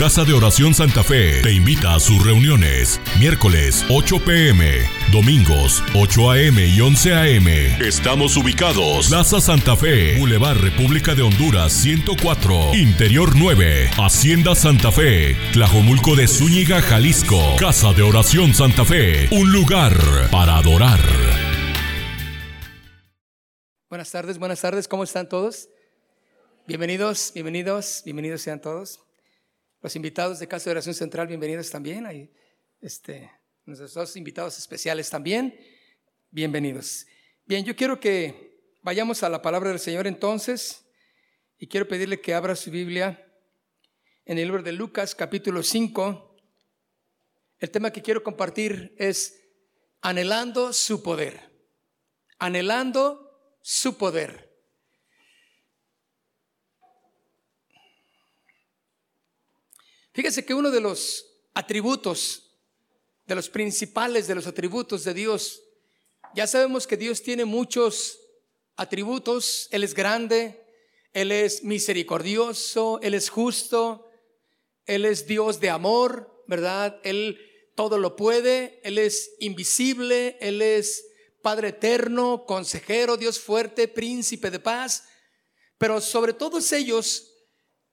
Casa de Oración Santa Fe te invita a sus reuniones. Miércoles 8 pm, domingos 8 am y 11 am. Estamos ubicados. Plaza Santa Fe, Boulevard República de Honduras 104, Interior 9, Hacienda Santa Fe, Tlajomulco de Zúñiga, Jalisco. Casa de Oración Santa Fe, un lugar para adorar. Buenas tardes, buenas tardes, ¿cómo están todos? Bienvenidos, bienvenidos, bienvenidos sean todos. Los invitados de Casa de Oración Central, bienvenidos también. Hay este, nuestros dos invitados especiales también, bienvenidos. Bien, yo quiero que vayamos a la palabra del Señor entonces y quiero pedirle que abra su Biblia en el libro de Lucas capítulo 5. El tema que quiero compartir es anhelando su poder, anhelando su poder. Fíjese que uno de los atributos, de los principales de los atributos de Dios, ya sabemos que Dios tiene muchos atributos, Él es grande, Él es misericordioso, Él es justo, Él es Dios de amor, ¿verdad? Él todo lo puede, Él es invisible, Él es Padre eterno, consejero, Dios fuerte, príncipe de paz, pero sobre todos ellos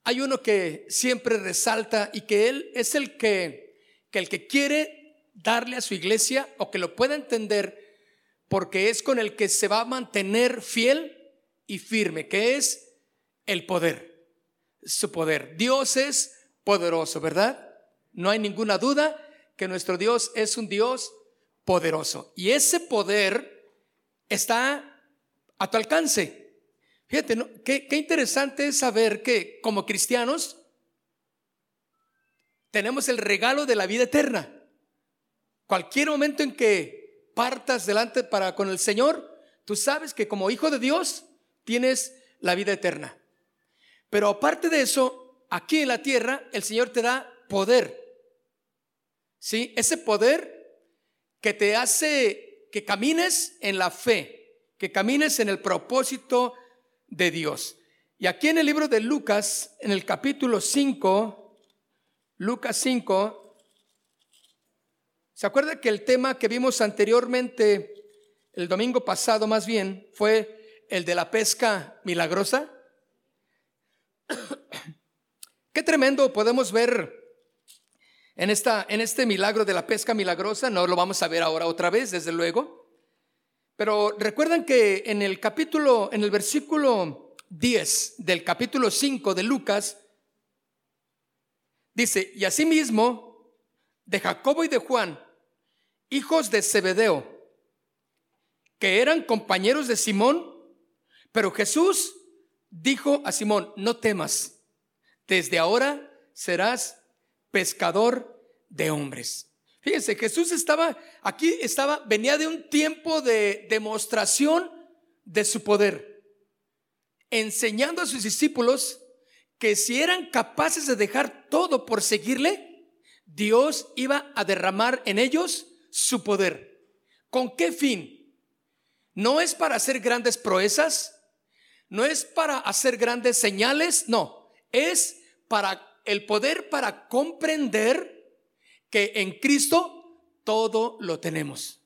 hay uno que siempre resalta y que él es el que, que el que quiere darle a su iglesia o que lo pueda entender porque es con el que se va a mantener fiel y firme, que es el poder, su poder. Dios es poderoso, ¿verdad? No hay ninguna duda que nuestro Dios es un Dios poderoso. Y ese poder está a tu alcance. Fíjate, qué, interesante es saber que como cristianos tenemos el regalo de la vida eterna. Cualquier momento en que partas delante para con el Señor, tú sabes que como hijo de Dios tienes la vida eterna. Pero aparte de eso, aquí en la tierra el Señor te da poder. ¿Sí? Ese poder que te hace que camines en la fe, que camines en el propósito de Dios. Y aquí en el libro de Lucas, en el capítulo 5, Lucas 5, ¿se acuerda que el tema que vimos anteriormente, el domingo pasado más bien, fue el de la pesca milagrosa? Qué tremendo podemos ver en, esta, en este milagro de la pesca milagrosa. No lo vamos a ver ahora otra vez, desde luego. Pero recuerdan que en el capítulo, en el versículo 10 del capítulo 5 de Lucas, dice, y asimismo de Jacobo y de Juan, hijos de Zebedeo, que eran compañeros de Simón, pero Jesús dijo a Simón, no temas, desde ahora serás pescador de hombres. Fíjense, Jesús estaba aquí, estaba, venía de un tiempo de demostración de su poder, enseñando a sus discípulos que si eran capaces de dejar todo por seguirle, Dios iba a derramar en ellos su poder. ¿Con qué fin? No es para hacer grandes proezas, no es para hacer grandes señales, no, es para el poder para comprender que en Cristo todo lo tenemos.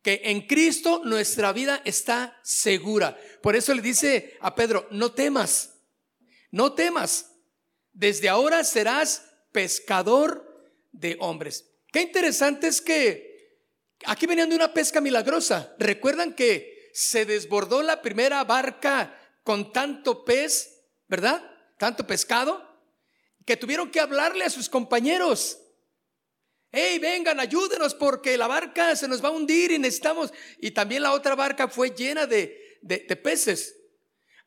Que en Cristo nuestra vida está segura. Por eso le dice a Pedro, no temas, no temas. Desde ahora serás pescador de hombres. Qué interesante es que aquí venían de una pesca milagrosa. ¿Recuerdan que se desbordó la primera barca con tanto pez, verdad? Tanto pescado, que tuvieron que hablarle a sus compañeros hey, vengan, ayúdenos porque la barca se nos va a hundir y necesitamos. Y también la otra barca fue llena de, de, peces.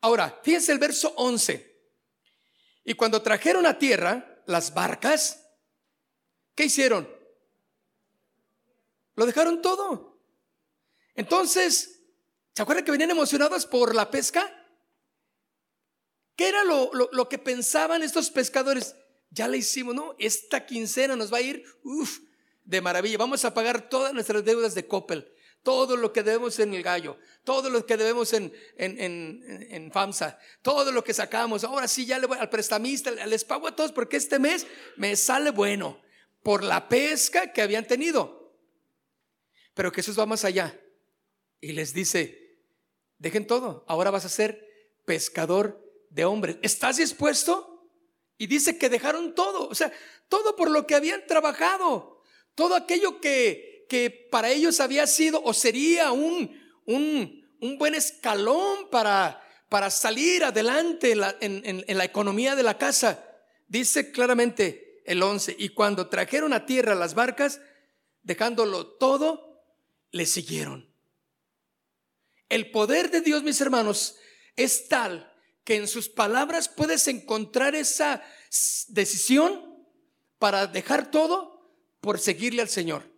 Ahora, fíjense el verso 11. Y cuando trajeron a tierra las barcas, ¿qué hicieron? Lo dejaron todo. Entonces, ¿se acuerdan que venían emocionados por la pesca? ¿Qué era lo, lo, lo que pensaban estos pescadores? Ya le hicimos, ¿no? Esta quincena nos va a ir, de maravilla. Vamos a pagar todas nuestras deudas de Coppel, todo lo que debemos en el gallo, todo lo que debemos en, en, FAMSA, todo lo que sacamos. Ahora sí, ya le voy al prestamista, les pago a todos porque este mes me sale bueno por la pesca que habían tenido. Pero Jesús va más allá y les dice, dejen todo, ahora vas a ser pescador de hombres. ¿Estás dispuesto? Y dice que dejaron todo, o sea, todo por lo que habían trabajado, todo aquello que que para ellos había sido o sería un, un, un buen escalón para, para salir adelante en en la economía de la casa. Dice claramente el 11, y cuando trajeron a tierra las barcas, dejándolo todo, le siguieron. El poder de Dios, mis hermanos, es tal que en sus palabras puedes encontrar esa decisión para dejar todo por seguirle al Señor.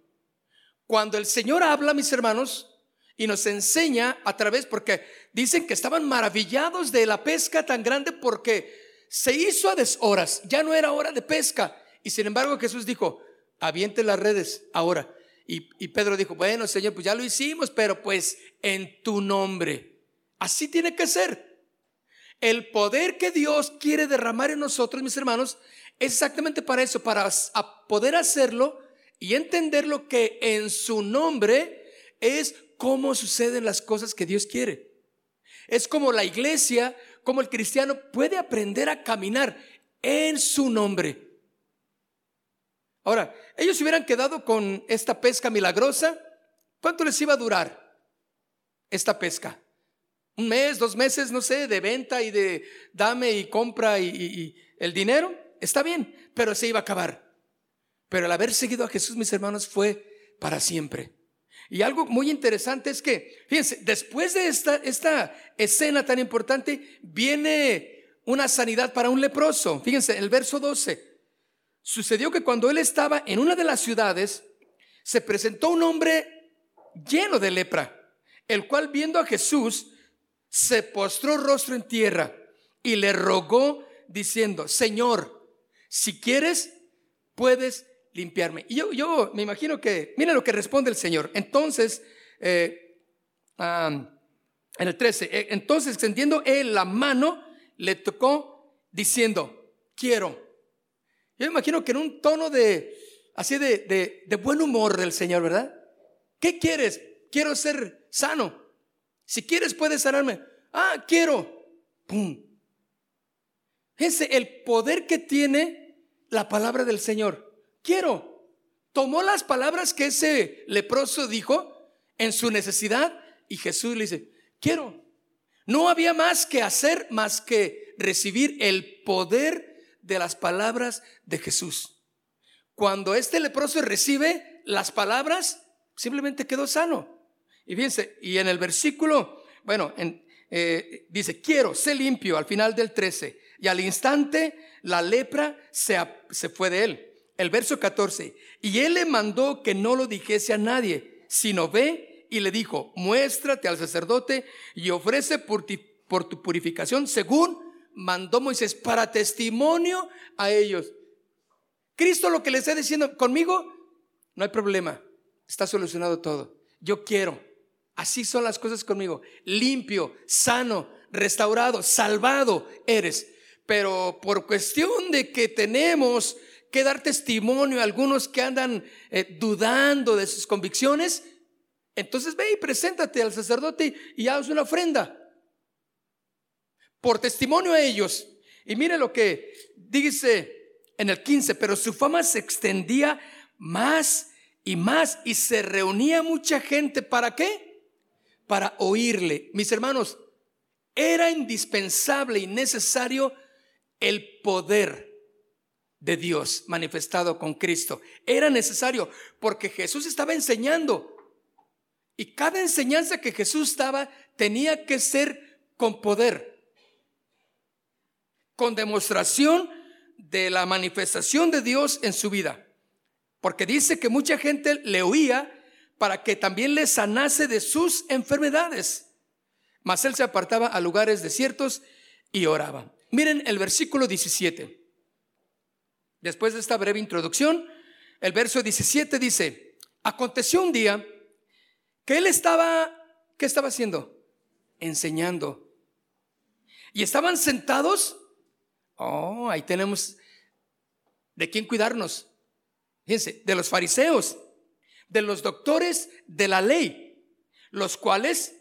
Cuando el Señor habla, mis hermanos, y nos enseña a través, porque dicen que estaban maravillados de la pesca tan grande porque se hizo a deshoras, ya no era hora de pesca. Y sin embargo Jesús dijo, aviente las redes ahora. Y, y Pedro dijo, bueno, Señor, pues ya lo hicimos, pero pues en tu nombre. Así tiene que ser. El poder que Dios quiere derramar en nosotros, mis hermanos, es exactamente para eso, para poder hacerlo y entender lo que en su nombre es cómo suceden las cosas que Dios quiere. Es como la iglesia, como el cristiano puede aprender a caminar en su nombre. Ahora, ellos hubieran quedado con esta pesca milagrosa. ¿Cuánto les iba a durar esta pesca? ¿Un mes, dos meses, no sé, de venta y de dame y compra y, el dinero? Está bien, pero se iba a acabar. Pero el haber seguido a Jesús, mis hermanos, fue para siempre. Y algo muy interesante es que, fíjense, después de esta, esta escena tan importante, viene una sanidad para un leproso. Fíjense, el verso 12. Sucedió que cuando él estaba en una de las ciudades, se presentó un hombre lleno de lepra, el cual viendo a Jesús, se postró rostro en tierra y le rogó diciendo, Señor, si quieres, puedes limpiarme. Y yo, me imagino que, mira lo que responde el Señor. Entonces, eh, en el 13, eh, entonces extendiendo él la mano, le tocó diciendo, quiero. Yo me imagino que en un tono de, así de, de, de buen humor del Señor, ¿verdad? ¿Qué quieres? Quiero ser sano. Si quieres, puedes sanarme. Ah, quiero. ¡Pum! Ese el poder que tiene la palabra del Señor quiero. Tomó las palabras que ese leproso dijo en su necesidad y Jesús le dice, quiero. No había más que hacer más que recibir el poder de las palabras de Jesús. Cuando este leproso recibe las palabras, simplemente quedó sano. Y fíjense, y en el versículo, bueno, eh, dice, quiero, sé limpio al final del 13. Y al instante la lepra se, se fue de él el verso 14, y él le mandó que no lo dijese a nadie, sino ve y le dijo, muéstrate al sacerdote y ofrece por, por tu purificación según mandó Moisés para testimonio a ellos. Cristo lo que le está diciendo, conmigo no hay problema, está solucionado todo. Yo quiero, así son las cosas conmigo, limpio, sano, restaurado, salvado eres. Pero por cuestión de que tenemos que dar testimonio a algunos que andan eh, dudando de sus convicciones, entonces ve y preséntate al sacerdote y haz una ofrenda. Por testimonio a ellos. Y mire lo que dice en el 15, pero su fama se extendía más y más y se reunía mucha gente. ¿Para qué? Para oírle. Mis hermanos, era indispensable y necesario el poder de Dios manifestado con Cristo. Era necesario porque Jesús estaba enseñando. Y cada enseñanza que Jesús daba tenía que ser con poder, con demostración de la manifestación de Dios en su vida. Porque dice que mucha gente le oía para que también le sanase de sus enfermedades. Mas él se apartaba a lugares desiertos y oraba. Miren el versículo 17. Después de esta breve introducción, el verso 17 dice, aconteció un día que él estaba, ¿qué estaba haciendo? Enseñando. Y estaban sentados. Oh, ahí tenemos de quién cuidarnos. Fíjense, de los fariseos, de los doctores de la ley, los cuales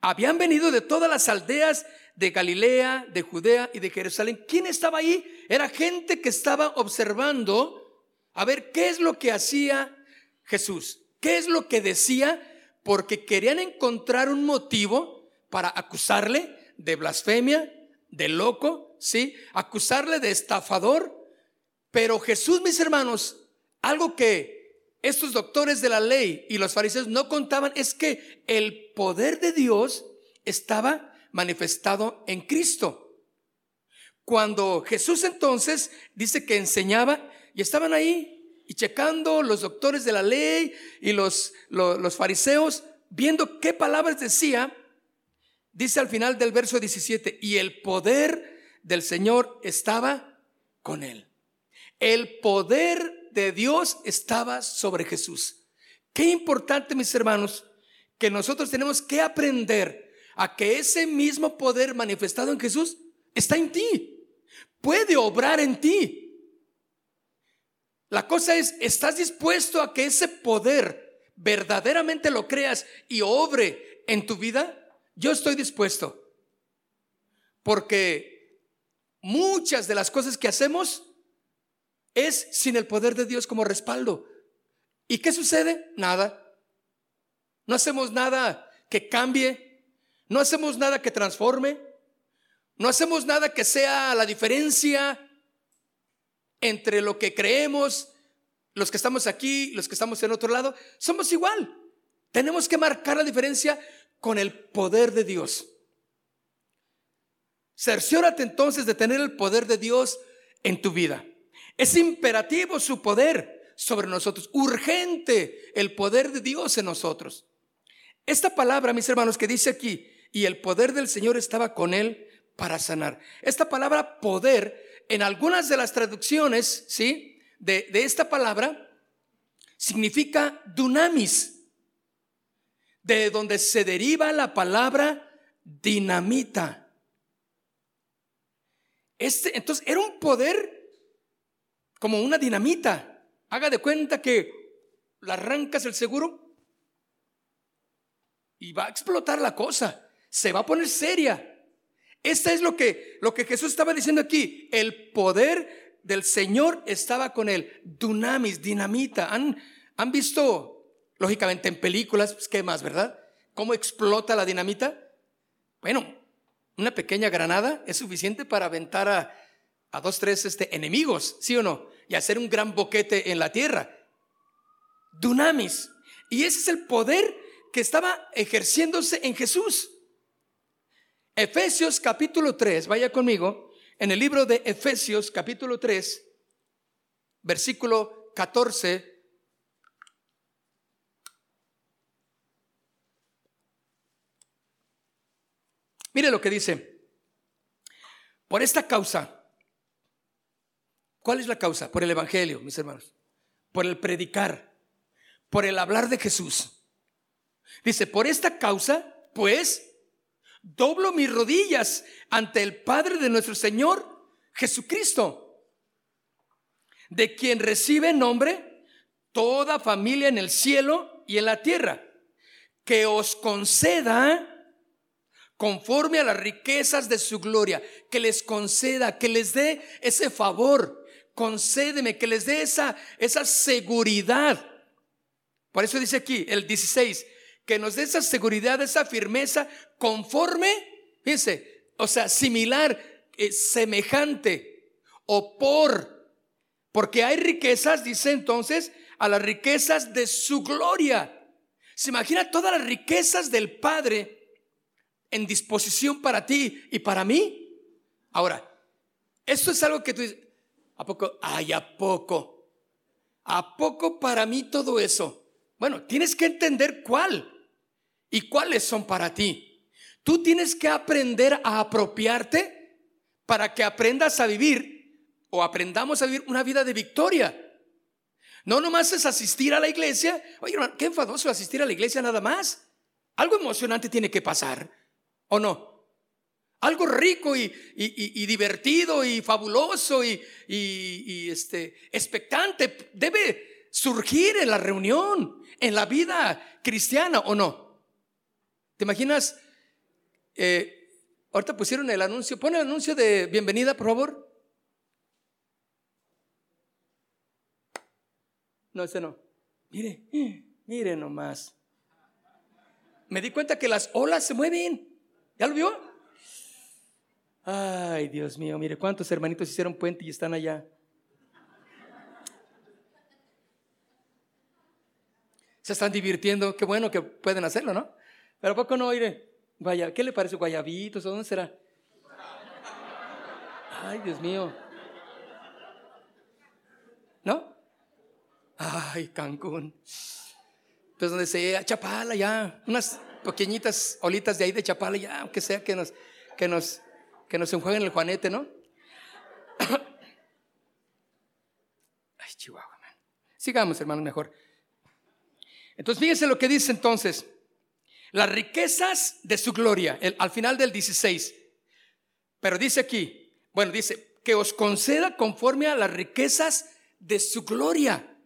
habían venido de todas las aldeas de Galilea, de Judea y de Jerusalén. ¿Quién estaba ahí? Era gente que estaba observando a ver qué es lo que hacía Jesús, qué es lo que decía, porque querían encontrar un motivo para acusarle de blasfemia, de loco, ¿sí? Acusarle de estafador. Pero Jesús, mis hermanos, algo que estos doctores de la ley y los fariseos no contaban es que el poder de Dios estaba manifestado en Cristo. Cuando Jesús entonces dice que enseñaba y estaban ahí y checando los doctores de la ley y los, los, fariseos, viendo qué palabras decía, dice al final del verso 17, y el poder del Señor estaba con él. El poder de Dios estaba sobre Jesús. Qué importante, mis hermanos, que nosotros tenemos que aprender a que ese mismo poder manifestado en Jesús está en ti. Puede obrar en ti. La cosa es, ¿estás dispuesto a que ese poder verdaderamente lo creas y obre en tu vida? Yo estoy dispuesto. Porque muchas de las cosas que hacemos es sin el poder de Dios como respaldo. ¿Y qué sucede? Nada. No hacemos nada que cambie no hacemos nada que transforme. No hacemos nada que sea la diferencia entre lo que creemos, los que estamos aquí, los que estamos en otro lado. Somos igual. Tenemos que marcar la diferencia con el poder de Dios. Cerciórate entonces de tener el poder de Dios en tu vida. Es imperativo su poder sobre nosotros, urgente el poder de Dios en nosotros. Esta palabra, mis hermanos, que dice aquí, y el poder del Señor estaba con él para sanar. Esta palabra poder, en algunas de las traducciones, ¿sí? De, de esta palabra, significa dunamis, de donde se deriva la palabra dinamita. Este, entonces, era un poder como una dinamita. Haga de cuenta que la arrancas el seguro y va a explotar la cosa se va a poner seria. Esta es lo que, lo que Jesús estaba diciendo aquí. El poder del Señor estaba con él. Dunamis, dinamita. ¿Han, han visto, lógicamente, en películas, pues, ¿qué más, verdad? ¿Cómo explota la dinamita? Bueno, una pequeña granada es suficiente para aventar a, a dos, tres este, enemigos, ¿sí o no? Y hacer un gran boquete en la tierra. Dunamis. Y ese es el poder que estaba ejerciéndose en Jesús. Efesios capítulo 3, vaya conmigo, en el libro de Efesios capítulo 3, versículo 14. Mire lo que dice. Por esta causa, ¿cuál es la causa? Por el Evangelio, mis hermanos. Por el predicar, por el hablar de Jesús. Dice, por esta causa, pues, doblo mis rodillas ante el Padre de nuestro Señor Jesucristo, de quien recibe nombre toda familia en el cielo y en la tierra, que os conceda conforme a las riquezas de su gloria, que les conceda, que les dé ese favor, concédeme, que les dé esa, esa seguridad. Por eso dice aquí el 16, que nos dé esa seguridad, esa firmeza conforme, fíjense, o sea, similar, eh, semejante o por, porque hay riquezas, dice entonces, a las riquezas de su gloria. Se imagina todas las riquezas del Padre en disposición para ti y para mí. Ahora, esto es algo que tú dices, ¿a poco? Ay, ¿a poco? ¿A poco para mí todo eso? Bueno, tienes que entender cuál y cuáles son para ti. Tú tienes que aprender a apropiarte para que aprendas a vivir o aprendamos a vivir una vida de victoria. No nomás es asistir a la iglesia. Oye, hermano, qué enfadoso asistir a la iglesia nada más. Algo emocionante tiene que pasar, ¿o no? Algo rico y, divertido y fabuloso y, este, expectante debe surgir en la reunión, en la vida cristiana, ¿o no? ¿Te imaginas? Eh, ahorita pusieron el anuncio. Pon el anuncio de bienvenida, por favor. No, ese no. Mire, mire nomás. Me di cuenta que las olas se mueven. ¿Ya lo vio? Ay, Dios mío, mire cuántos hermanitos hicieron puente y están allá. Se están divirtiendo. Qué bueno que pueden hacerlo, ¿no? Pero ¿a poco no, oire? Vaya, ¿qué le parece? ¿Guayabitos? ¿O dónde será? Ay, Dios mío. ¿No? Ay, Cancún. Pues donde sea, Chapala ya, unas pequeñitas olitas de ahí de Chapala ya, aunque sea que nos, que nos, que nos enjueguen el juanete, ¿no? Ay, Chihuahua, man. Sigamos, hermano, mejor. Entonces, fíjense lo que dice entonces. Las riquezas de su gloria, al final del 16. Pero dice aquí, bueno, dice, que os conceda conforme a las riquezas de su gloria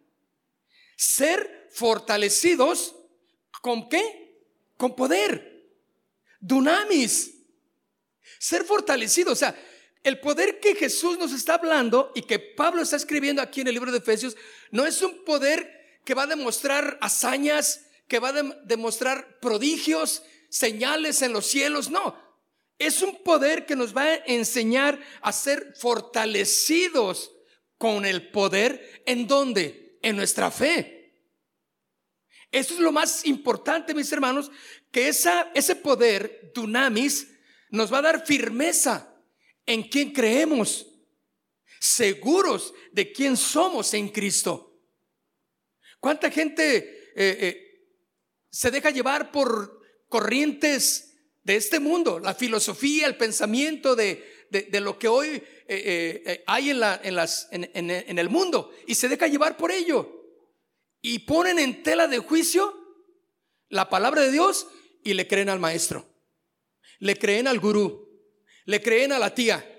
ser fortalecidos con qué? Con poder. Dunamis. Ser fortalecidos. O sea, el poder que Jesús nos está hablando y que Pablo está escribiendo aquí en el libro de Efesios no es un poder que va a demostrar hazañas, que va a demostrar prodigios, señales en los cielos. No. Es un poder que nos va a enseñar a ser fortalecidos con el poder en donde en nuestra fe. Eso es lo más importante, mis hermanos, que esa, ese poder, dunamis, nos va a dar firmeza en quien creemos, seguros de quién somos en Cristo. ¿Cuánta gente eh, eh, se deja llevar por corrientes de este mundo, la filosofía, el pensamiento de, lo que hoy eh, hay en, la, en, las, en, el mundo y se deja llevar por ello. Y ponen en tela de juicio la palabra de Dios y le creen al maestro. Le creen al gurú. Le creen a la tía.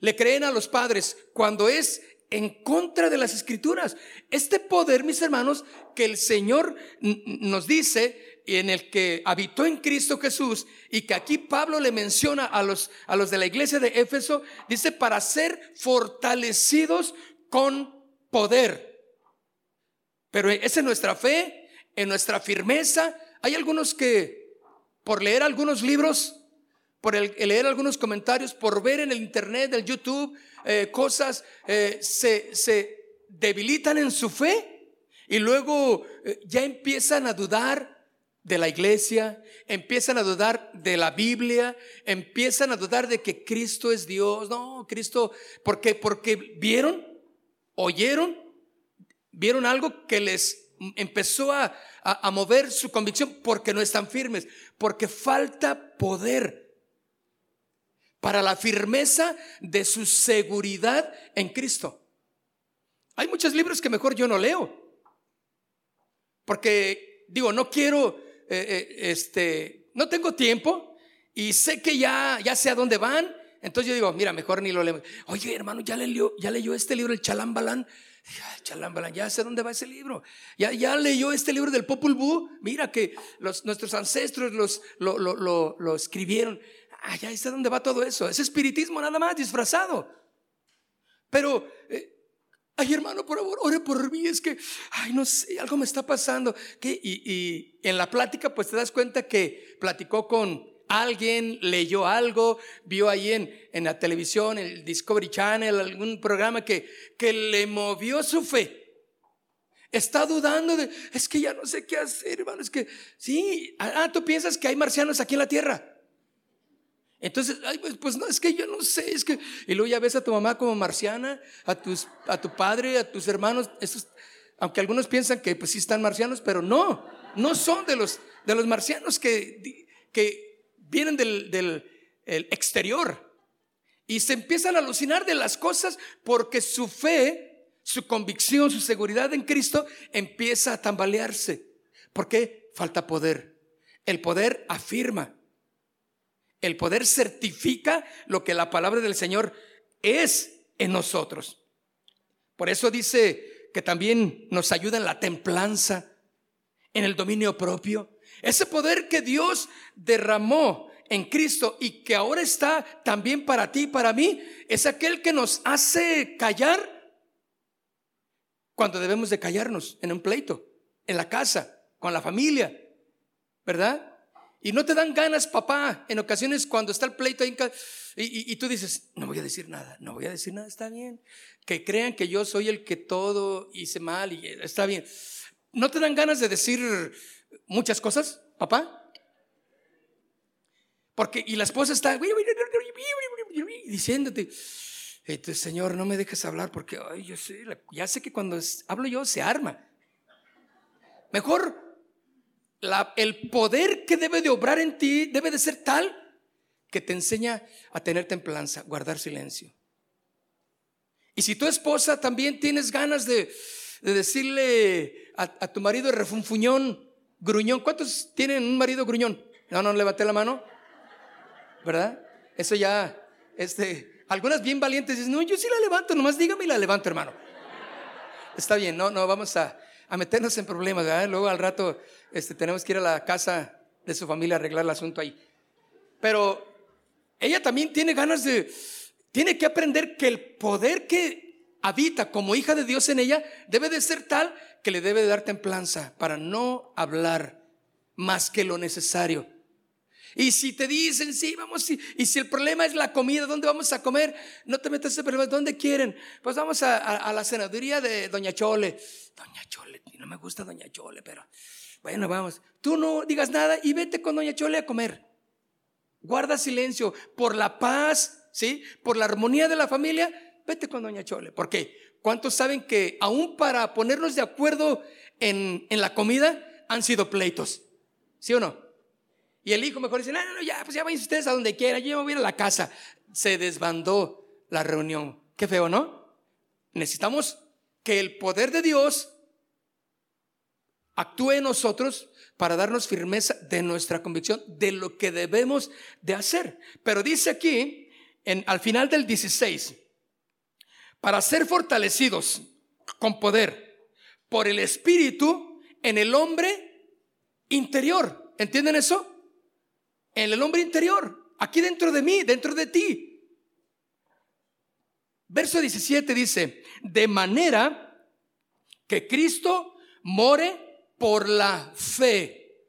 Le creen a los padres cuando es en contra de las escrituras. Este poder, mis hermanos, que el Señor nos dice en el que habitó en Cristo Jesús y que aquí Pablo le menciona a los, a los de la iglesia de Éfeso, dice, para ser fortalecidos con poder. Pero es en nuestra fe, en nuestra firmeza. Hay algunos que, por leer algunos libros, por el, leer algunos comentarios, por ver en el internet, el YouTube, eh, cosas, eh, se, se, debilitan en su fe y luego eh, ya empiezan a dudar de la iglesia, empiezan a dudar de la Biblia, empiezan a dudar de que Cristo es Dios. No, Cristo, porque porque vieron, oyeron, vieron algo que les empezó a, a, mover su convicción porque no están firmes, porque falta poder para la firmeza de su seguridad en Cristo. Hay muchos libros que mejor yo no leo, porque digo, no quiero eh, eh, este, no tengo tiempo y sé que ya, ya sé a dónde van. Entonces yo digo, mira, mejor ni lo leo. Oye, hermano, ya leyó, ya leyó este libro, el Chalambalán. Chalambalán, ya sé dónde va ese libro. Ya, ya leyó este libro del Popul Vuh. Mira que los, nuestros ancestros los, lo, lo, lo, lo escribieron. Ah, ya sé dónde va todo eso. Es espiritismo nada más, disfrazado. Pero eh, Ay, hermano, por favor, ore por mí. Es que, ay, no sé, algo me está pasando. Y, y en la plática, pues te das cuenta que platicó con alguien, leyó algo, vio ahí en, la televisión, el Discovery Channel, algún programa que, que le movió su fe. Está dudando de, es que ya no sé qué hacer, hermano. Es que, sí, ah, tú piensas que hay marcianos aquí en la tierra. Entonces, pues, pues, no, es que yo no sé, es que... Y luego ya ves a tu mamá como marciana, a, tus, a tu padre, a tus hermanos, esos, aunque algunos piensan que pues sí están marcianos, pero no, no son de los, de los marcianos que, que vienen del, del exterior. Y se empiezan a alucinar de las cosas porque su fe su convicción, su seguridad en Cristo empieza a tambalearse. ¿Por qué? Falta poder. El poder afirma. El poder certifica lo que la palabra del Señor es en nosotros. Por eso dice que también nos ayuda en la templanza, en el dominio propio. Ese poder que Dios derramó en Cristo y que ahora está también para ti y para mí, es aquel que nos hace callar cuando debemos de callarnos en un pleito, en la casa, con la familia, ¿verdad? Y no te dan ganas, papá, en ocasiones cuando está el pleito ahí y, tú dices, no voy a decir nada, no voy a decir nada, está bien. Que crean que yo soy el que todo hice mal y está bien. ¿No te dan ganas de decir muchas cosas, papá? Porque, y la esposa está diciéndote, este, Señor, no me dejes hablar porque, yo ya sé que cuando hablo yo se arma. Mejor, el poder que debe de obrar en ti debe de ser tal que te enseña a tener templanza, guardar silencio. Y si tu esposa también tienes ganas de, de decirle a, a, tu marido refunfuñón, gruñón, ¿cuántos tienen un marido gruñón? No, no, levanté la mano. ¿verdad? Eso ya, este, algunas bien valientes dicen, no, yo sí la levanto, nomás dígame y la levanto, hermano. Está bien, no, no, vamos a, a meternos en problemas, ¿verdad? Luego al rato este, tenemos que ir a la casa de su familia a arreglar el asunto ahí. Pero ella también tiene ganas de, tiene que aprender que el poder que habita como hija de Dios en ella debe de ser tal que le debe de dar templanza para no hablar más que lo necesario y si te dicen, sí, vamos, y si el problema es la comida, ¿dónde vamos a comer? No te metas en problema, ¿dónde quieren? Pues vamos a, la senaduría de Doña Chole. Doña Chole, no me gusta Doña Chole, pero bueno, vamos. Tú no digas nada y vete con Doña Chole a comer. Guarda silencio por la paz, ¿sí? Por la armonía de la familia, vete con Doña Chole. ¿Por qué? ¿Cuántos saben que aún para ponernos de acuerdo en, en la comida han sido pleitos? ¿Sí o no? Y el hijo mejor dice, no, no, no, ya, pues ya vayan ustedes a donde quieran, yo me voy a ir a la casa. Se desbandó la reunión. Qué feo, ¿no? Necesitamos que el poder de Dios actúe en nosotros para darnos firmeza de nuestra convicción de lo que debemos de hacer. Pero dice aquí, en, al final del 16, para ser fortalecidos con poder por el Espíritu en el hombre interior. ¿Entienden eso? en el hombre interior, aquí dentro de mí, dentro de ti. Verso 17 dice, de manera que Cristo more por la fe.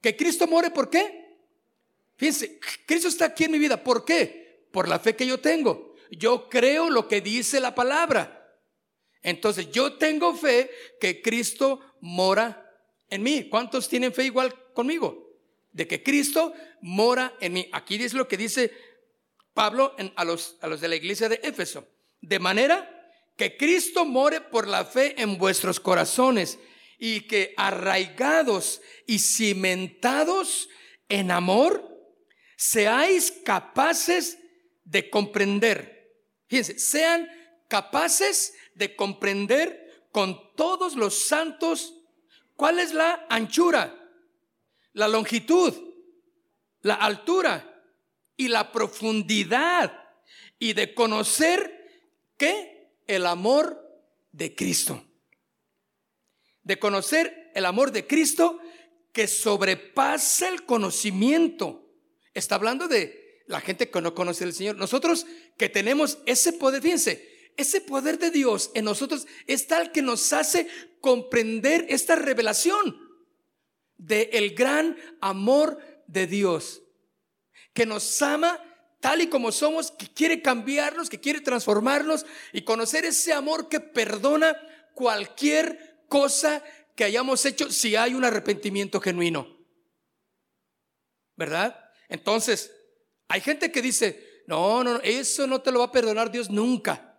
Que Cristo more por qué? Fíjense, Cristo está aquí en mi vida. ¿Por qué? Por la fe que yo tengo. Yo creo lo que dice la palabra. Entonces yo tengo fe que Cristo mora en mí. ¿Cuántos tienen fe igual conmigo? de que Cristo mora en mí. Aquí es lo que dice Pablo a, los, a los de la iglesia de Éfeso. De manera que Cristo more por la fe en vuestros corazones y que arraigados y cimentados en amor, seáis capaces de comprender. Fíjense, sean capaces de comprender con todos los santos cuál es la anchura, la longitud, la altura y la profundidad y de conocer que el amor de Cristo. De conocer el amor de Cristo que sobrepasa el conocimiento. Está hablando de la gente que no conoce al Señor. Nosotros que tenemos ese poder, fíjense, ese poder de Dios en nosotros es tal que nos hace comprender esta revelación de el gran amor de Dios, que nos ama tal y como somos, que quiere cambiarnos, que quiere transformarnos y conocer ese amor que perdona cualquier cosa que hayamos hecho si hay un arrepentimiento genuino. ¿Verdad? Entonces, hay gente que dice, no, no, eso no te lo va a perdonar Dios nunca.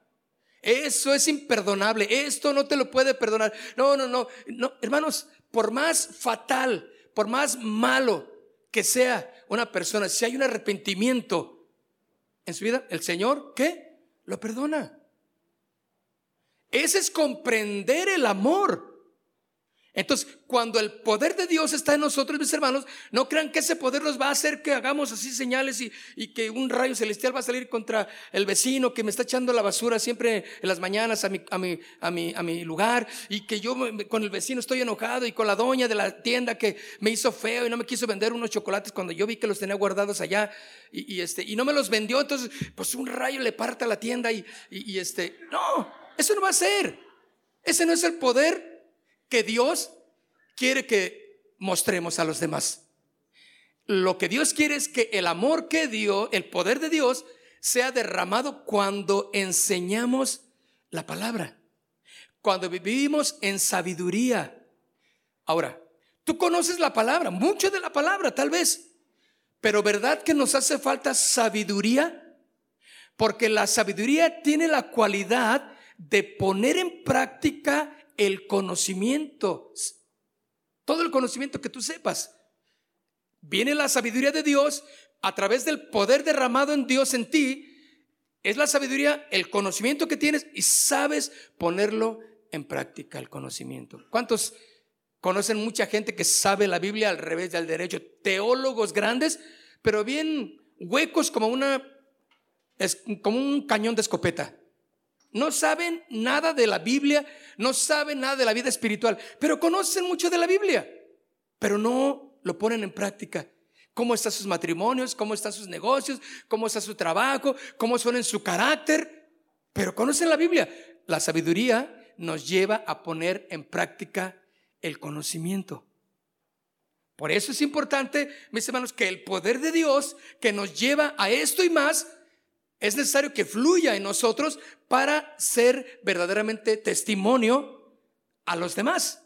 Eso es imperdonable. Esto no te lo puede perdonar. No, no, no. No, hermanos, por más fatal, por más malo que sea una persona, si hay un arrepentimiento en su vida, el Señor, ¿qué? Lo perdona. Ese es comprender el amor. Entonces, cuando el poder de Dios está en nosotros, mis hermanos, no crean que ese poder nos va a hacer que hagamos así señales y, que un rayo celestial va a salir contra el vecino que me está echando la basura siempre en las mañanas a mi, a mi, a mi, a mi lugar y que yo con el vecino estoy enojado y con la doña de la tienda que me hizo feo y no me quiso vender unos chocolates cuando yo vi que los tenía guardados allá y, este, y no me los vendió, entonces pues un rayo le parta la tienda y, y este, no, eso no va a ser. Ese no es el poder que Dios quiere que mostremos a los demás. Lo que Dios quiere es que el amor que dio, el poder de Dios, sea derramado cuando enseñamos la palabra, cuando vivimos en sabiduría. Ahora, tú conoces la palabra, mucho de la palabra tal vez, pero ¿verdad que nos hace falta sabiduría? Porque la sabiduría tiene la cualidad de poner en práctica el conocimiento, todo el conocimiento que tú sepas. Viene la sabiduría de Dios a través del poder derramado en Dios en ti. Es la sabiduría, el conocimiento que tienes y sabes ponerlo en práctica, el conocimiento. ¿Cuántos conocen mucha gente que sabe la Biblia al revés del derecho? Teólogos grandes, pero bien huecos como una, como un cañón de escopeta. No saben nada de la Biblia, no saben nada de la vida espiritual, pero conocen mucho de la Biblia, pero no lo ponen en práctica. ¿Cómo están sus matrimonios? ¿Cómo están sus negocios? ¿Cómo está su trabajo? ¿Cómo son en su carácter? Pero conocen la Biblia. La sabiduría nos lleva a poner en práctica el conocimiento. Por eso es importante, mis hermanos, que el poder de Dios que nos lleva a esto y más, es necesario que fluya en nosotros para ser verdaderamente testimonio a los demás.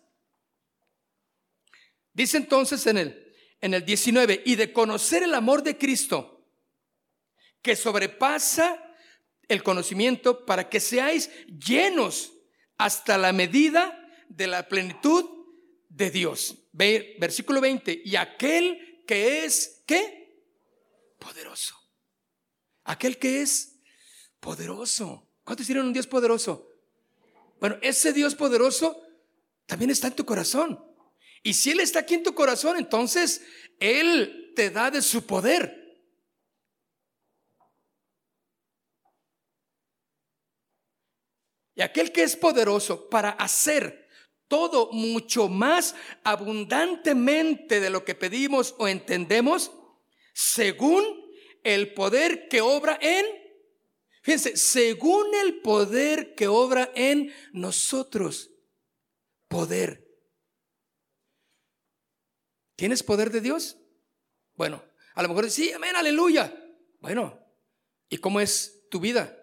Dice entonces en el, en el 19, y de conocer el amor de Cristo, que sobrepasa el conocimiento para que seáis llenos hasta la medida de la plenitud de Dios. Ve, versículo 20, y aquel que es, ¿qué? Poderoso. Aquel que es poderoso. ¿Cuántos tienen un Dios poderoso? Bueno, ese Dios poderoso también está en tu corazón. Y si Él está aquí en tu corazón, entonces Él te da de su poder. Y aquel que es poderoso para hacer todo mucho más abundantemente de lo que pedimos o entendemos, según el poder que obra en, fíjense, según el poder que obra en nosotros. Poder. ¿Tienes poder de Dios? Bueno, a lo mejor sí, amén, aleluya. Bueno, ¿y cómo es tu vida?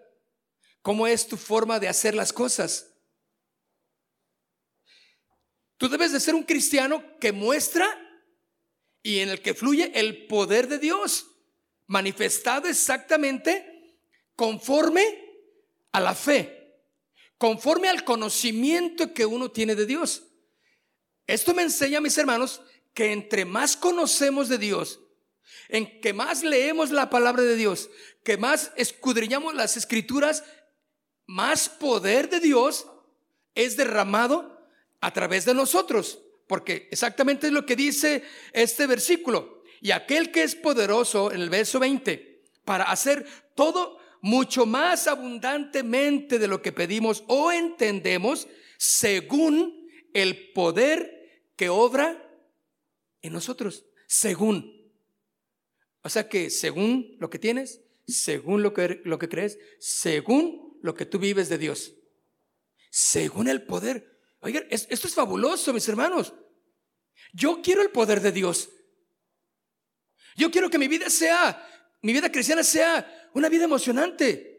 ¿Cómo es tu forma de hacer las cosas? Tú debes de ser un cristiano que muestra y en el que fluye el poder de Dios manifestado exactamente conforme a la fe, conforme al conocimiento que uno tiene de Dios. Esto me enseña, mis hermanos, que entre más conocemos de Dios, en que más leemos la palabra de Dios, que más escudriñamos las escrituras, más poder de Dios es derramado a través de nosotros. Porque exactamente es lo que dice este versículo. Y aquel que es poderoso, en el verso 20, para hacer todo mucho más abundantemente de lo que pedimos o entendemos, según el poder que obra en nosotros. Según. O sea que según lo que tienes, según lo que, lo que crees, según lo que tú vives de Dios. Según el poder. Oigan, esto es fabuloso, mis hermanos. Yo quiero el poder de Dios. Yo quiero que mi vida sea, mi vida cristiana sea una vida emocionante.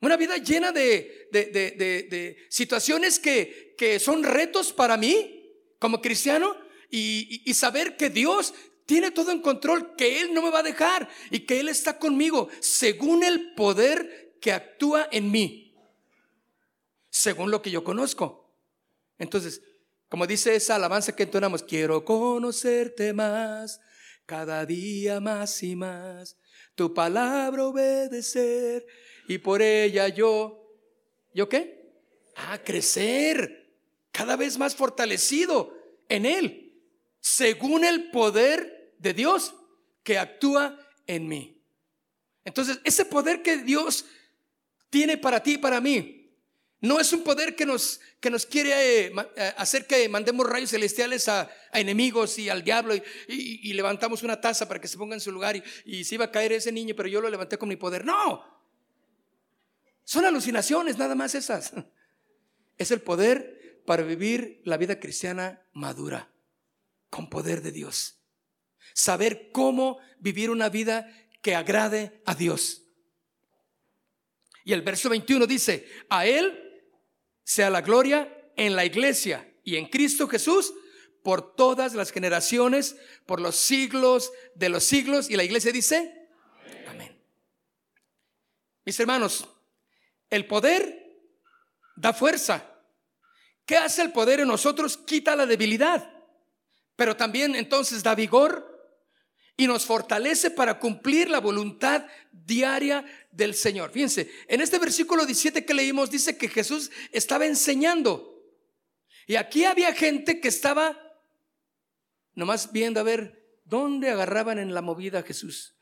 Una vida llena de, de, situaciones que, que, son retos para mí como cristiano y, y saber que Dios tiene todo en control, que Él no me va a dejar y que Él está conmigo según el poder que actúa en mí, según lo que yo conozco. Entonces, como dice esa alabanza que entonamos, quiero conocerte más cada día más y más, tu palabra obedecer y por ella yo, ¿yo qué? a crecer, cada vez más fortalecido en Él, según el poder de Dios que actúa en mí. Entonces, ese poder que Dios tiene para ti y para mí, no es un poder que nos, que nos quiere eh, eh, hacer que mandemos rayos celestiales a, enemigos y al diablo y, levantamos una taza para que se ponga en su lugar y, y se iba a caer ese niño, pero yo lo levanté con mi poder. No, son alucinaciones nada más esas. Es el poder para vivir la vida cristiana madura, con poder de Dios. Saber cómo vivir una vida que agrade a Dios. Y el verso 21 dice, a Él sea la gloria en la iglesia y en Cristo Jesús por todas las generaciones, por los siglos de los siglos. Y la iglesia dice, amén. Mis hermanos, el poder da fuerza. ¿Qué hace el poder en nosotros? Quita la debilidad, pero también entonces da vigor y nos fortalece para cumplir la voluntad diaria del Señor. Fíjense, en este versículo 17 que leímos dice que Jesús estaba enseñando. Y aquí había gente que estaba nomás viendo a ver dónde agarraban en la movida a Jesús.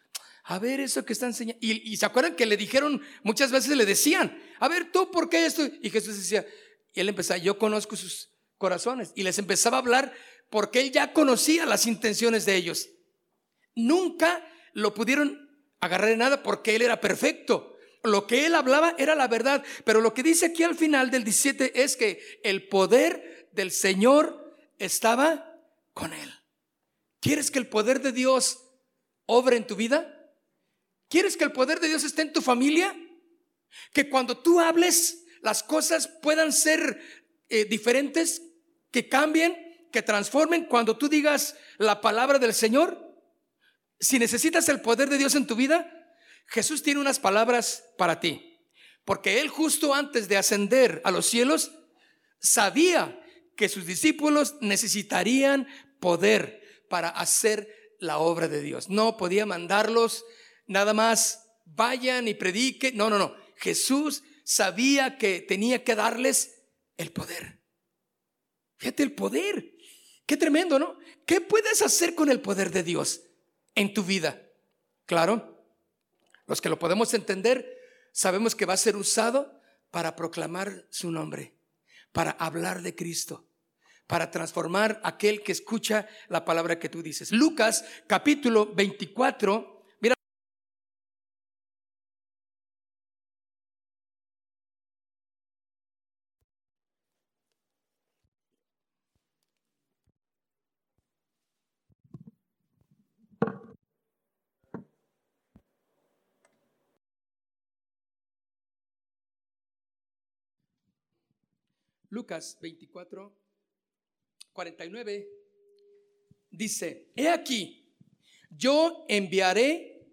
A ver eso que está enseñando. Y, y, se acuerdan que le dijeron, muchas veces le decían, a ver tú, ¿por qué esto? Y Jesús decía, y él empezaba, yo conozco sus corazones. Y les empezaba a hablar porque él ya conocía las intenciones de ellos. Nunca lo pudieron agarrar en nada porque él era perfecto. Lo que él hablaba era la verdad. Pero lo que dice aquí al final del 17 es que el poder del Señor estaba con él. ¿Quieres que el poder de Dios obre en tu vida? ¿Quieres que el poder de Dios esté en tu familia? Que cuando tú hables las cosas puedan ser eh, diferentes, que cambien, que transformen cuando tú digas la palabra del Señor. Si necesitas el poder de Dios en tu vida, Jesús tiene unas palabras para ti. Porque Él justo antes de ascender a los cielos, sabía que sus discípulos necesitarían poder para hacer la obra de Dios. No podía mandarlos nada más, vayan y prediquen. No, no, no. Jesús sabía que tenía que darles el poder. Fíjate el poder. Qué tremendo, ¿no? ¿Qué puedes hacer con el poder de Dios? En tu vida. Claro, los que lo podemos entender, sabemos que va a ser usado para proclamar su nombre, para hablar de Cristo, para transformar aquel que escucha la palabra que tú dices. Lucas capítulo 24 Lucas 24, 49 dice, he aquí, yo enviaré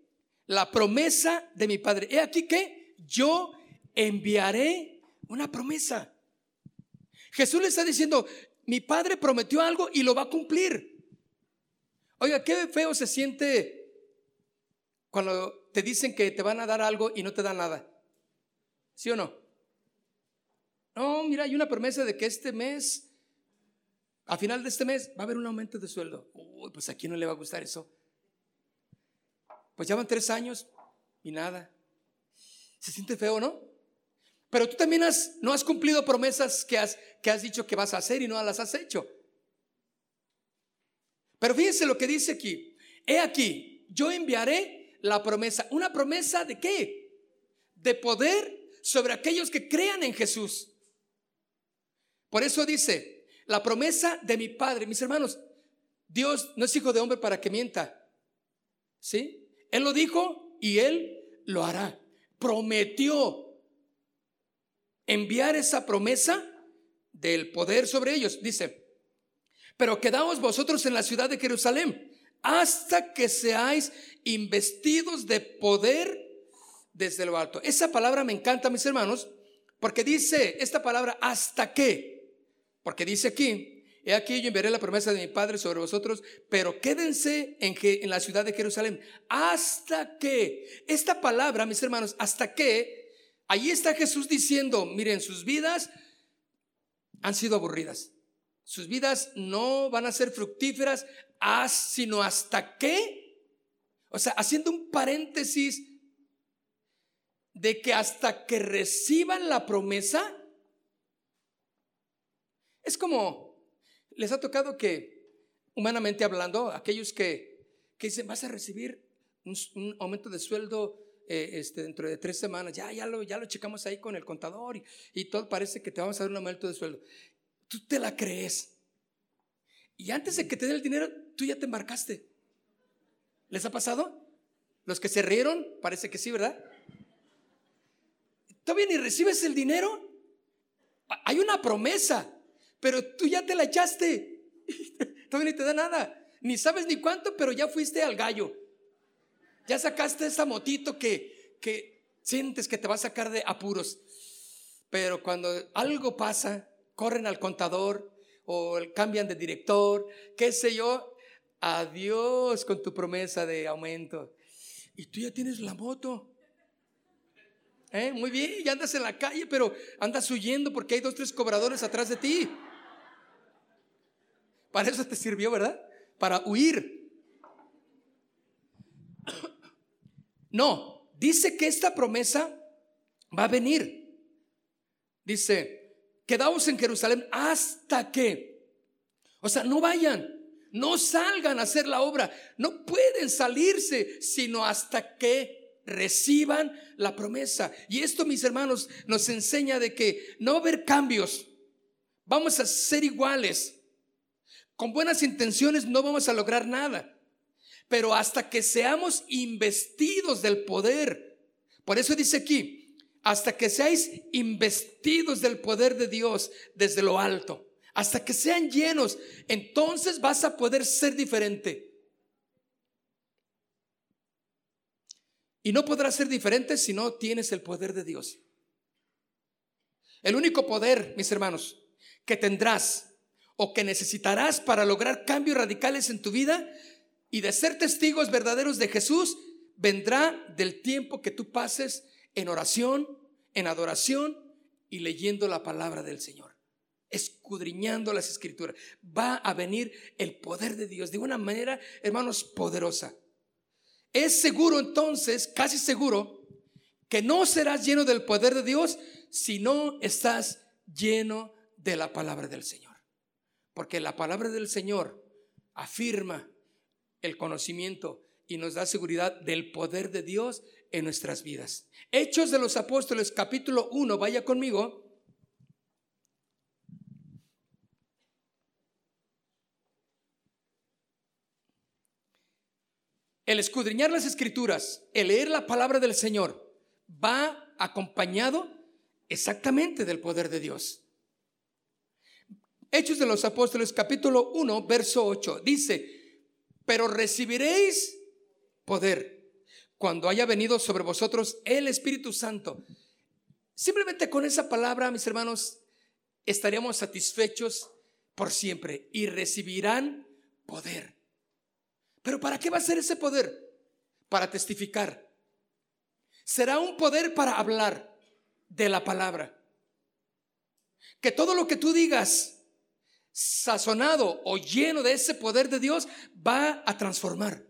la promesa de mi Padre. He aquí que yo enviaré una promesa. Jesús le está diciendo, mi Padre prometió algo y lo va a cumplir. Oiga, qué feo se siente cuando te dicen que te van a dar algo y no te dan nada. ¿Sí o no? No, mira, hay una promesa de que este mes, a final de este mes, va a haber un aumento de sueldo. Uy, pues a quién no le va a gustar eso. Pues ya van tres años y nada. Se siente feo, ¿no? Pero tú también has, no has cumplido promesas que has, que has dicho que vas a hacer y no las has hecho. Pero fíjense lo que dice aquí. He aquí, yo enviaré la promesa. ¿Una promesa de qué? De poder sobre aquellos que crean en Jesús. Por eso dice, la promesa de mi Padre, mis hermanos, Dios no es hijo de hombre para que mienta. ¿Sí? Él lo dijo y Él lo hará. Prometió enviar esa promesa del poder sobre ellos. Dice, pero quedaos vosotros en la ciudad de Jerusalén hasta que seáis investidos de poder desde lo alto. Esa palabra me encanta, mis hermanos, porque dice esta palabra hasta que. Porque dice aquí, he aquí yo enviaré la promesa de mi Padre sobre vosotros, pero quédense en, en la ciudad de Jerusalén hasta que, esta palabra, mis hermanos, hasta que, ahí está Jesús diciendo, miren, sus vidas han sido aburridas. Sus vidas no van a ser fructíferas sino hasta que, o sea, haciendo un paréntesis de que hasta que reciban la promesa, es como, les ha tocado que, humanamente hablando, aquellos que, que dicen, vas a recibir un, aumento de sueldo eh, este, dentro de tres semanas, ya, ya, lo, ya lo checamos ahí con el contador y, y todo parece que te vamos a dar un aumento de sueldo. Tú te la crees. Y antes de que te den el dinero, tú ya te embarcaste. ¿Les ha pasado? Los que se rieron, parece que sí, ¿verdad? Todavía ni recibes el dinero. Hay una promesa, pero tú ya te la echaste. Todavía ni te da nada. Ni sabes ni cuánto, pero ya fuiste al gallo. Ya sacaste esa motito que, que sientes que te va a sacar de apuros. Pero cuando algo pasa, corren al contador, o cambian de director, qué sé yo. Adiós con tu promesa de aumento. Y tú ya tienes la moto. ¿Eh? Muy bien, ya andas en la calle, pero andas huyendo porque hay dos, tres cobradores atrás de ti. Para eso te sirvió, ¿verdad? Para huir. No, dice que esta promesa va a venir. Dice, quedaos en Jerusalén hasta que, o sea, no vayan, no salgan a hacer la obra, no pueden salirse, sino hasta que reciban la promesa. Y esto, mis hermanos, nos enseña de que no va a haber cambios, vamos a ser iguales. Con buenas intenciones no vamos a lograr nada, pero hasta que seamos investidos del poder. Por eso dice aquí, hasta que seáis investidos del poder de Dios desde lo alto, hasta que sean llenos, entonces vas a poder ser diferente. Y no podrás ser diferente si no tienes el poder de Dios. El único poder, mis hermanos, que tendrás o que necesitarás para lograr cambios radicales en tu vida y de ser testigos verdaderos de Jesús, vendrá del tiempo que tú pases en oración, en adoración y leyendo la palabra del Señor, escudriñando las escrituras. Va a venir el poder de Dios de una manera, hermanos, poderosa. Es seguro entonces, casi seguro, que no serás lleno del poder de Dios si no estás lleno de la palabra del Señor. Porque la palabra del Señor afirma el conocimiento y nos da seguridad del poder de Dios en nuestras vidas. Hechos de los Apóstoles capítulo 1, vaya conmigo. El escudriñar las escrituras, el leer la palabra del Señor, va acompañado exactamente del poder de Dios. Hechos de los Apóstoles capítulo 1, verso 8, dice, pero recibiréis poder cuando haya venido sobre vosotros el Espíritu Santo. Simplemente con esa palabra, mis hermanos, estaríamos satisfechos por siempre y recibirán poder. Pero ¿para qué va a ser ese poder? Para testificar. Será un poder para hablar de la palabra. Que todo lo que tú digas, sazonado o lleno de ese poder de Dios, va a transformar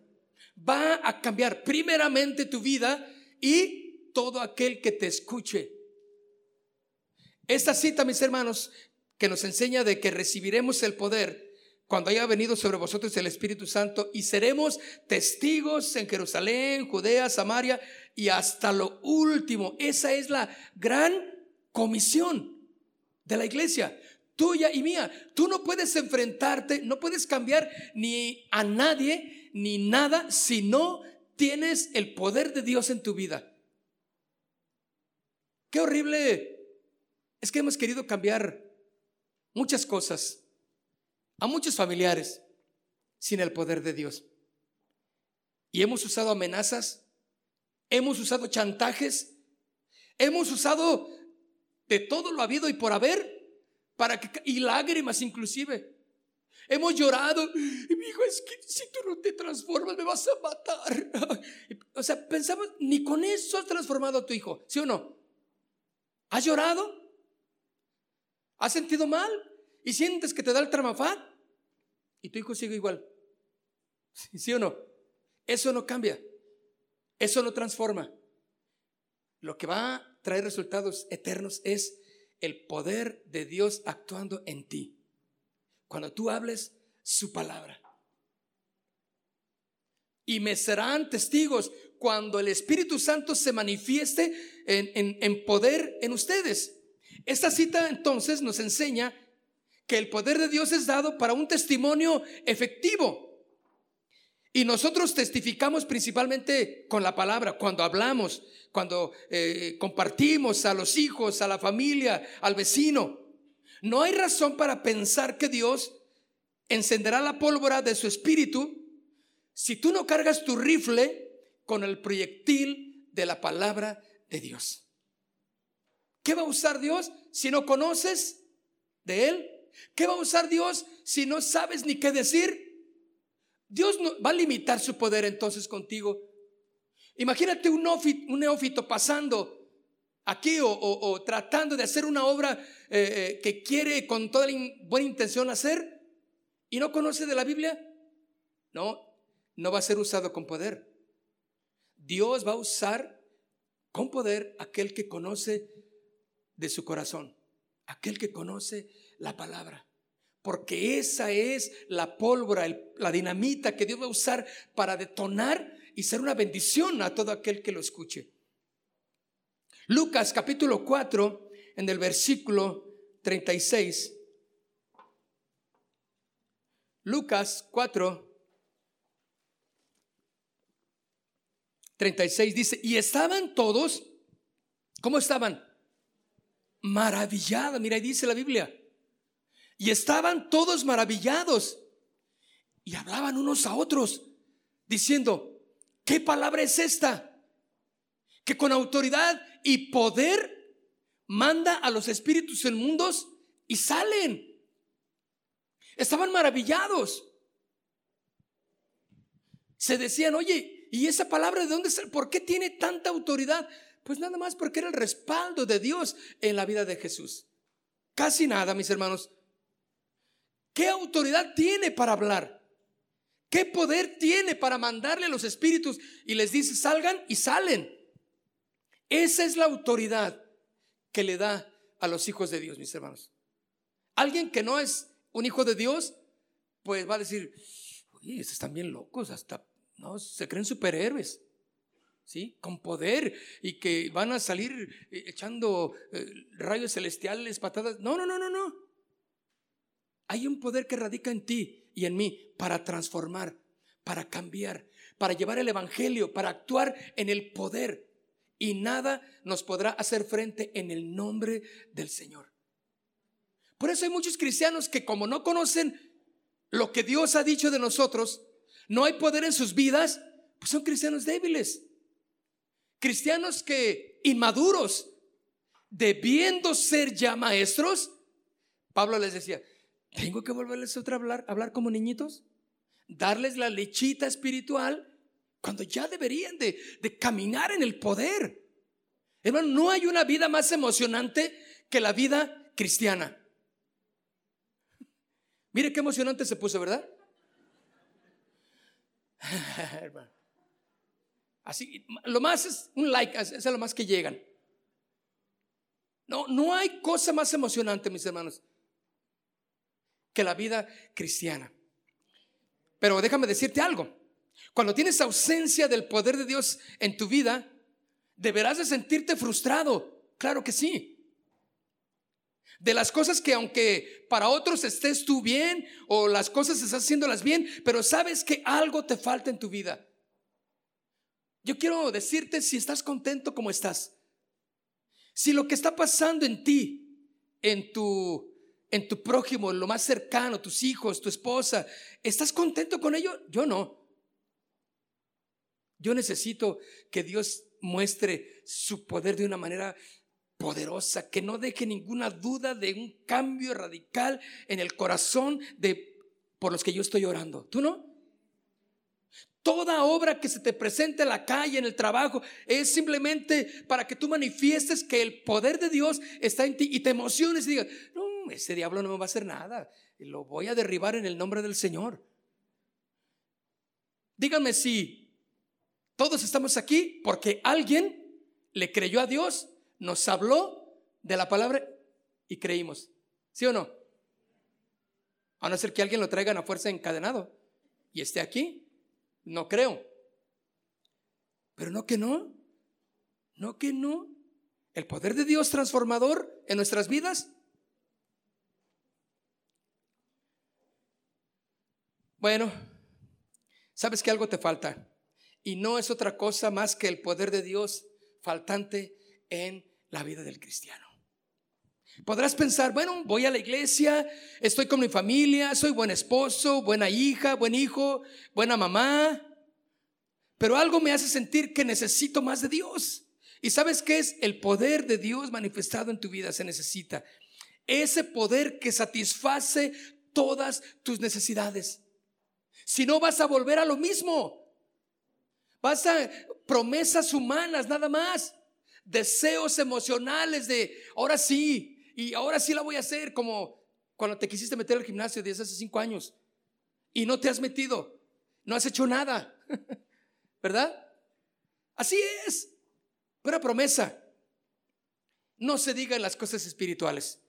va a cambiar primeramente tu vida y todo aquel que te escuche. Esta cita, mis hermanos, que nos enseña de que recibiremos el poder cuando haya venido sobre vosotros el Espíritu Santo y seremos testigos en Jerusalén, Judea, Samaria y hasta lo último. Esa es la gran comisión de la iglesia, tuya y mía. Tú no puedes enfrentarte, no puedes cambiar ni a nadie ni nada si no tienes el poder de Dios en tu vida. Qué horrible. Es que hemos querido cambiar muchas cosas a muchos familiares sin el poder de Dios. Y hemos usado amenazas, hemos usado chantajes, hemos usado de todo lo habido y por haber para que y lágrimas inclusive Hemos llorado. Y mi hijo, es que si tú no te transformas, me vas a matar. O sea, pensamos, ni con eso has transformado a tu hijo, ¿sí o no? ¿Has llorado? ¿Has sentido mal? ¿Y sientes que te da el tramafat? Y tu hijo sigue igual. ¿Sí o no? Eso no cambia. Eso no transforma. Lo que va a traer resultados eternos es el poder de Dios actuando en ti. Cuando tú hables su palabra. Y me serán testigos cuando el Espíritu Santo se manifieste en, en poder en ustedes. Esta cita entonces nos enseña que el poder de Dios es dado para un testimonio efectivo. Y nosotros testificamos principalmente con la palabra, cuando hablamos, cuando eh, compartimos a los hijos, a la familia, al vecino. No hay razón para pensar que Dios encenderá la pólvora de su espíritu si tú no cargas tu rifle con el proyectil de la palabra de Dios. ¿Qué va a usar Dios si no conoces de Él? ¿Qué va a usar Dios si no sabes ni qué decir? Dios no, va a limitar su poder entonces contigo. Imagínate un, neófito, pasando aquí o, tratando de hacer una obra eh, eh, que quiere con toda buena intención hacer y no conoce de la Biblia. No, no va a ser usado con poder. Dios va a usar con poder aquel que conoce de su corazón, aquel que conoce la palabra porque esa es la pólvora, la dinamita que Dios va a usar para detonar y ser una bendición a todo aquel que lo escuche. Lucas capítulo 4, en el versículo 36. Lucas 4, 36 dice, y estaban todos, ¿cómo estaban? Maravillados, mira, ahí dice la Biblia y estaban todos maravillados y hablaban unos a otros diciendo, ¿qué palabra es esta? Que con autoridad y poder manda a los espíritus inmundos y salen. Estaban maravillados. Se decían, oye, ¿y esa palabra de dónde sale? ¿Por qué tiene tanta autoridad? Pues nada más porque era el respaldo de Dios en la vida de Jesús. Casi nada, mis hermanos. ¿Qué autoridad tiene para hablar? ¿Qué poder tiene para mandarle a los espíritus y les dice salgan y salen? Esa es la autoridad que le da a los hijos de Dios, mis hermanos. Alguien que no es un hijo de Dios, pues va a decir, oye, están bien locos, hasta no se creen superhéroes. ¿Sí? Con poder y que van a salir eh, echando eh, rayos celestiales, patadas. No, no, no, no, no. Hay un poder que radica en ti y en mí para transformar, para cambiar, para llevar el Evangelio, para actuar en el poder. Y nada nos podrá hacer frente en el nombre del Señor. Por eso hay muchos cristianos que como no conocen lo que Dios ha dicho de nosotros, no hay poder en sus vidas, pues son cristianos débiles. Cristianos que inmaduros, debiendo ser ya maestros, Pablo les decía, tengo que volverles otra a hablar, hablar como niñitos, darles la lechita espiritual cuando ya deberían de, de caminar en el poder. Hermano, no hay una vida más emocionante que la vida cristiana. Mire qué emocionante se puso, ¿verdad? Así, lo más es un like, es lo más que llegan. No, no hay cosa más emocionante, mis hermanos, que la vida cristiana. Pero déjame decirte algo. Cuando tienes ausencia del poder de Dios en tu vida, deberás de sentirte frustrado. Claro que sí. De las cosas que aunque para otros estés tú bien o las cosas estás haciéndolas bien, pero sabes que algo te falta en tu vida. Yo quiero decirte si estás contento como estás. Si lo que está pasando en ti, en tu en tu prójimo, en lo más cercano, tus hijos, tu esposa, ¿estás contento con ello? Yo no. Yo necesito que Dios muestre su poder de una manera poderosa, que no deje ninguna duda de un cambio radical en el corazón de por los que yo estoy orando. ¿Tú no? Toda obra que se te presente en la calle, en el trabajo, es simplemente para que tú manifiestes que el poder de Dios está en ti y te emociones y digas, no, ese diablo no me va a hacer nada. Lo voy a derribar en el nombre del Señor. Díganme si todos estamos aquí porque alguien le creyó a Dios, nos habló de la palabra y creímos. ¿Sí o no? A no ser que alguien lo traiga a fuerza encadenado y esté aquí. No creo. Pero no que no. No que no. El poder de Dios transformador en nuestras vidas. Bueno, sabes que algo te falta. Y no es otra cosa más que el poder de Dios faltante en la vida del cristiano. Podrás pensar, bueno, voy a la iglesia, estoy con mi familia, soy buen esposo, buena hija, buen hijo, buena mamá, pero algo me hace sentir que necesito más de Dios. ¿Y sabes qué es? El poder de Dios manifestado en tu vida se necesita. Ese poder que satisface todas tus necesidades. Si no vas a volver a lo mismo. Vas a promesas humanas nada más. Deseos emocionales de, ahora sí, y ahora sí la voy a hacer como cuando te quisiste meter al gimnasio desde hace cinco años y no te has metido, no has hecho nada, ¿verdad? Así es, pero promesa. No se diga en las cosas espirituales.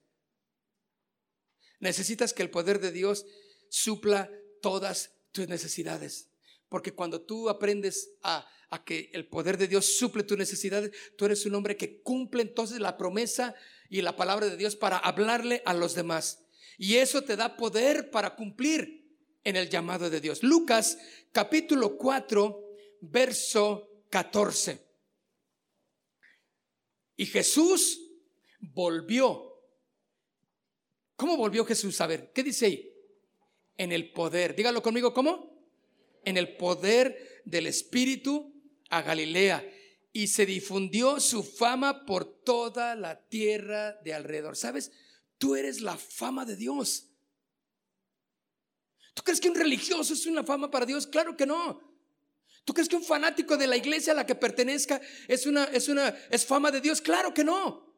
Necesitas que el poder de Dios supla todas tus necesidades. Porque cuando tú aprendes a, que el poder de Dios suple tus necesidades, tú eres un hombre que cumple entonces la promesa y la palabra de Dios para hablarle a los demás. Y eso te da poder para cumplir en el llamado de Dios. Lucas capítulo 4, verso 14. Y Jesús volvió. ¿Cómo volvió Jesús? A ver, ¿qué dice ahí? En el poder. Dígalo conmigo, ¿cómo? En el poder del Espíritu a Galilea y se difundió su fama por toda la tierra de alrededor. ¿Sabes? Tú eres la fama de Dios. ¿Tú crees que un religioso es una fama para Dios? Claro que no. ¿Tú crees que un fanático de la iglesia a la que pertenezca es una es una es fama de Dios? Claro que no.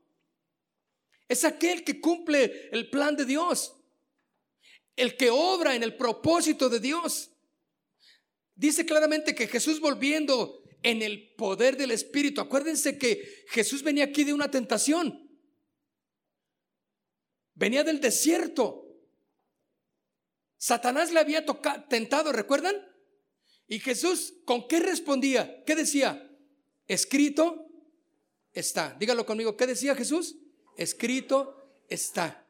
Es aquel que cumple el plan de Dios. El que obra en el propósito de Dios. Dice claramente que Jesús volviendo en el poder del Espíritu. Acuérdense que Jesús venía aquí de una tentación. Venía del desierto. Satanás le había tocado, tentado, ¿recuerdan? Y Jesús, ¿con qué respondía? ¿Qué decía? Escrito está. Dígalo conmigo, ¿qué decía Jesús? Escrito está.